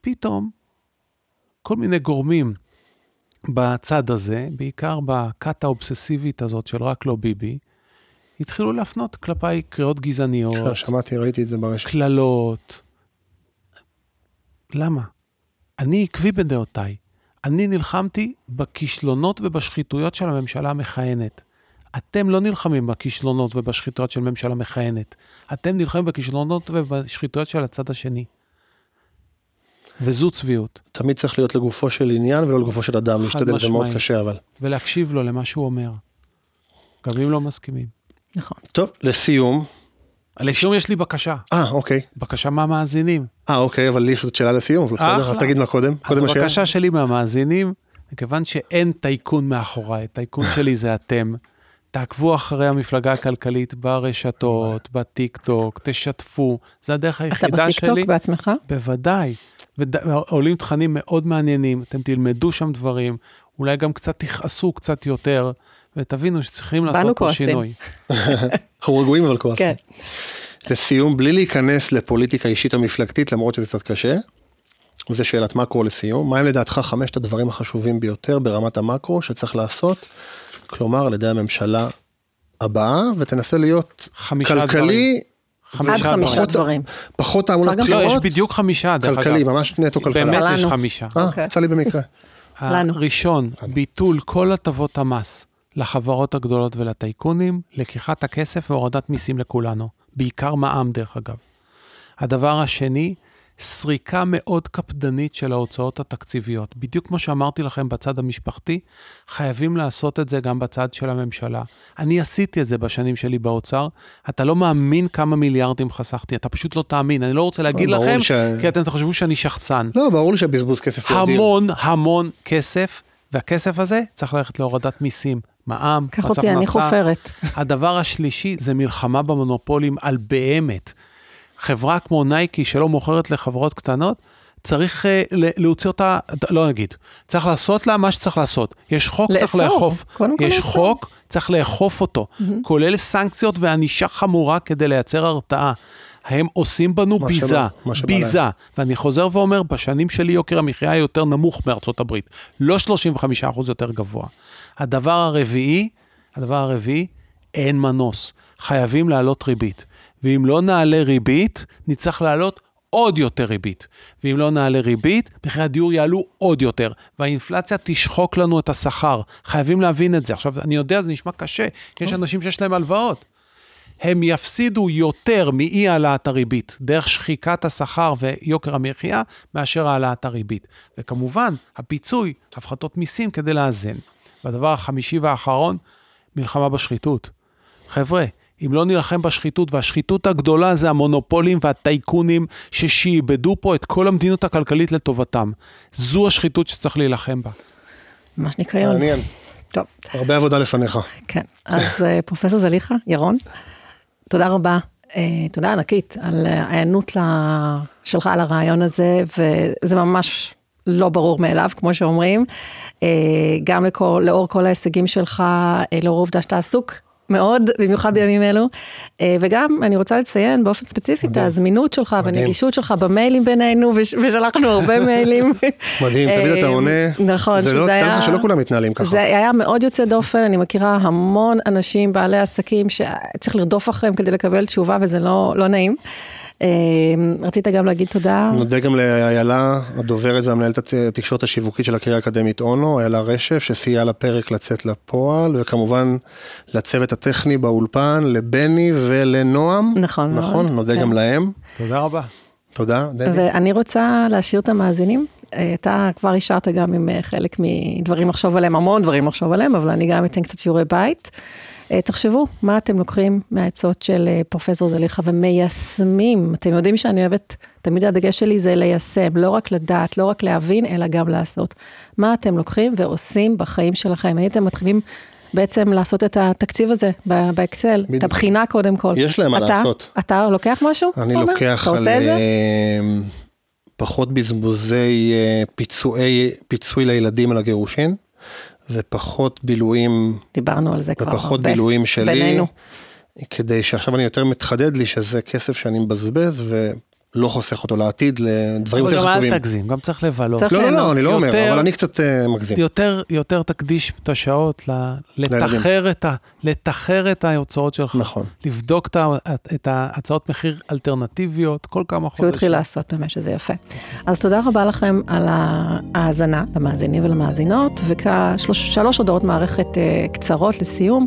פתאום, כל מיני גורמים בצד הזה, בעיקר בכת האובססיבית הזאת של רק לא ביבי, התחילו להפנות כלפיי קריאות גזעניות, שמעתי, ראיתי את זה ברשת. קללות. למה? אני עקבי בדעותיי. אני נלחמתי בכישלונות ובשחיתויות של הממשלה המכהנת. אתם לא נלחמים בכישלונות ובשחיתויות של ממשלה מכהנת. אתם נלחמים בכישלונות ובשחיתויות של הצד השני. וזו צביעות. תמיד צריך להיות לגופו של עניין ולא לגופו של אדם, להשתדל, זה מאוד. קשה אבל. ולהקשיב לו למה שהוא אומר. גם אם לא מסכימים. נכון. טוב, לסיום, לסיום יש לי בקשה. אה, אוקיי. בקשה מהמאזינים. אה, אוקיי, אבל לי יש זאת שאלה לסיום, אבל בסדר. אז תגיד מה קודם. קודם השאלה. הבקשה שלי מהמאזינים, מכיוון שאין טייקון מאחוריי, טייקון שלי זה אתם, תעקבו אחרי המפלגה הכלכלית ברשתות, בטיק טוק, תשתפו, זה הדרך אתה היחידה בטיקטוק שלי. בעצמך? בוודאי. ועולים תכנים מאוד מעניינים, אתם תלמדו שם דברים, אולי גם קצת תכעסו קצת יותר, ותבינו שצריכים לעשות פה כועסים. שינוי. אנחנו רגועים אבל כועסים. כן. לסיום, בלי להיכנס לפוליטיקה אישית או מפלגתית, למרות שזה קצת קשה, וזו שאלת מקרו לסיום, מהם לדעתך חמשת הדברים החשובים ביותר ברמת המקרו שצריך לעשות, כלומר על ידי הממשלה הבאה, ותנסה להיות חמישה דברים. כלכלי, עד חמישה חמישה דברים. פחות תעמולת גם- לא, יש בחירות, בדיוק חמישה, דרך אגב. כלכלי, ממש נטו כלכלה. באמת יש. חמישה. אה, אוקיי. יצא לי במקרה. לנו. הראשון, ביטול כל הטבות המס לחברות הגדולות ולטייקונים, לקיחת הכסף והורדת מיסים לכולנו, בעיקר מע"מ דרך אגב. הדבר השני, סריקה מאוד קפדנית של ההוצאות התקציביות. בדיוק כמו שאמרתי לכם בצד המשפחתי, חייבים לעשות את זה גם בצד של הממשלה. אני עשיתי את זה בשנים שלי באוצר, אתה לא מאמין כמה מיליארדים חסכתי, אתה פשוט לא תאמין, אני לא רוצה להגיד ברור לכם, ש- כי אתם תחשבו שאני שחצן. לא, ברור לי שהבזבוז כסף הוא אדיר. המון המון כסף, והכסף הזה צריך ללכת להורדת מיסים, מע"מ, מס קח הכנסה. אותי, אני חופרת. הדבר השלישי זה מלחמה במונופולים על באמת. חברה כמו נייקי שלא מוכרת לחברות קטנות, צריך uh, להוציא אותה, לא נגיד, צריך לעשות לה מה שצריך לעשות. יש חוק, צריך לאסור. לאכוף. קודם כל יש לאסור. חוק, צריך לאכוף אותו, כולל סנקציות וענישה חמורה כדי לייצר הרתעה. הם עושים בנו מה ביזה, שבא- מה שבא להם. ביזה. ואני חוזר ואומר, בשנים שלי יוקר המחיה יותר נמוך מארצות הברית, לא 35% יותר גבוה. הדבר הרביעי, הדבר הרביעי, אין מנוס, חייבים להעלות ריבית. ואם לא נעלה ריבית, נצטרך להעלות עוד יותר ריבית. ואם לא נעלה ריבית, מחירי הדיור יעלו עוד יותר, והאינפלציה תשחוק לנו את השכר. חייבים להבין את זה. עכשיו, אני יודע, זה נשמע קשה, יש אנשים שיש להם הלוואות. הם יפסידו יותר מאי העלאת הריבית, דרך שחיקת השכר ויוקר המחיה, מאשר העלאת הריבית. וכמובן, הפיצוי, הפחתות מיסים כדי לאזן. והדבר החמישי והאחרון, מלחמה בשחיתות. חבר'ה, אם לא נילחם בשחיתות, והשחיתות הגדולה זה המונופולים והטייקונים ששעבדו פה את כל המדיניות הכלכלית לטובתם. זו השחיתות שצריך להילחם בה. ממש ניקיון. מעניין, טוב, הרבה עבודה לפניך. כן. אז אה, פרופסור זליכה, ירון, תודה רבה. אה, תודה ענקית על ההיענות שלך על הרעיון הזה, וזה ממש לא ברור מאליו, כמו שאומרים. אה, גם לכל, לאור כל ההישגים שלך, אה, לאור העובדה שאתה עסוק. מאוד, במיוחד בימים אלו. אה, וגם, אני רוצה לציין באופן ספציפי את. הזמינות שלך. והנגישות שלך במיילים בינינו, וש- ושלחנו הרבה מיילים. מדהים, תמיד אתה אה, עונה. נכון, זה לא, שזה תדע היה... לך שלא כולם מתנהלים ככה. זה היה מאוד יוצא דופן, אני מכירה המון אנשים, בעלי עסקים, שצריך לרדוף אחריהם כדי לקבל תשובה וזה לא, לא נעים. אה, רצית גם להגיד תודה? נודה גם לאיילה, הדוברת והמנהלת התקשורת השיווקית של הקריה האקדמית אונו, איילה רשף, שסייעה לפרק לצאת לפועל, וכמובן לצוות הטכני באולפן, לבני ולנועם. נכון, נכון, מאוד. נודה כן. גם להם. תודה רבה. תודה, דבי. ואני רוצה להשאיר את המאזינים. אה, אתה כבר השארת גם עם אה, חלק מדברים לחשוב עליהם, המון דברים לחשוב עליהם, אבל אני גם אתן קצת שיעורי בית. אה, תחשבו, מה אתם לוקחים מהעצות של אה, פרופסור זליכה ומיישמים? אתם יודעים שאני אוהבת, תמיד הדגש שלי זה ליישם, לא רק לדעת, לא רק להבין, אלא גם לעשות. מה אתם לוקחים ועושים בחיים שלכם? הייתם מתחילים בעצם לעשות את התקציב הזה באקסל, את. הבחינה קודם כל. יש להם מה לעשות. אתה לוקח משהו? אני? לוקח על? אה, פחות בזבוזי פיצויי, פיצוי לילדים על הגירושין, ופחות בילויים, דיברנו על זה כבר ופחות הרבה. בילויים שלי, בינינו. כדי שעכשיו אני יותר מתחדד לי שזה כסף שאני מבזבז ולא חוסך אותו לעתיד לדברים אבל יותר גם חשובים. אל תגזים, גם צריך לבלות. צריך לא, לא. לא, אני לא אומר, יותר- אבל אני קצת אה, מגזים. יותר, יותר תקדיש את השעות ל- לתחר את, ה, לתחר את ההוצאות שלך. נכון. לבדוק את, ההצעות מחיר אלטרנטיביות כל כמה שהוא חודשים. התחיל לעשות באמת, שזה יפה. אז תודה רבה לכם על ההאזנה למאזינים ולמאזינות, ושלוש הודעות מערכת אה, קצרות לסיום.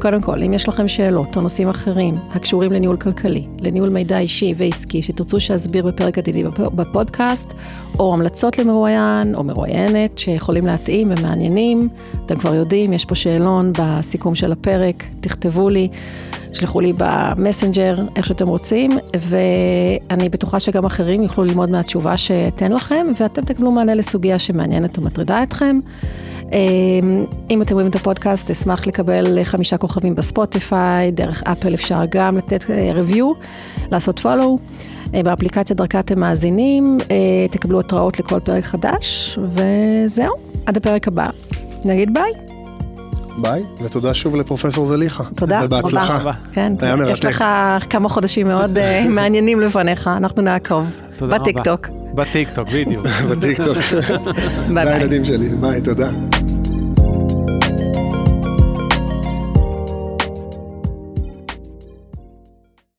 קודם כל, אם יש לכם שאלות או נושאים אחרים הקשורים לניהול כלכלי, לניהול מידע אישי ועסקי, שתרצו שאסביר בפרק עתידי בפ- בפודקאסט, או המלצות למרואיין או מרואיינת שיכולים להתאים ומעניינים, אתם כבר יודעים, יש פה שאלון בסיכום של הפרק, תכתבו לי. שלחו לי במסנג'ר, איך שאתם רוצים, ואני בטוחה שגם אחרים יוכלו ללמוד מהתשובה שאתן לכם, ואתם תקבלו מענה לסוגיה שמעניינת ומטרידה אתכם. אה, אם אתם רואים את הפודקאסט, אשמח לקבל חמישה כוכבים בספוטיפיי, דרך אפל אפשר גם לתת review, לעשות follow. אה, באפליקציה דרכה אתם מאזינים, אה, תקבלו התראות לכל פרק חדש, וזהו, עד הפרק הבא. נגיד ביי. ביי, ותודה שוב לפרופסור זליכה. תודה רבה. ובהצלחה. רבה. כן, היה יש מרתק. לך כמה חודשים מאוד אה, מעניינים לפניך, אנחנו נעקוב. תודה רבה. בטיקטוק. בטיקטוק, בדיוק. בטיקטוק. ביי זה. הילדים שלי. ביי, תודה.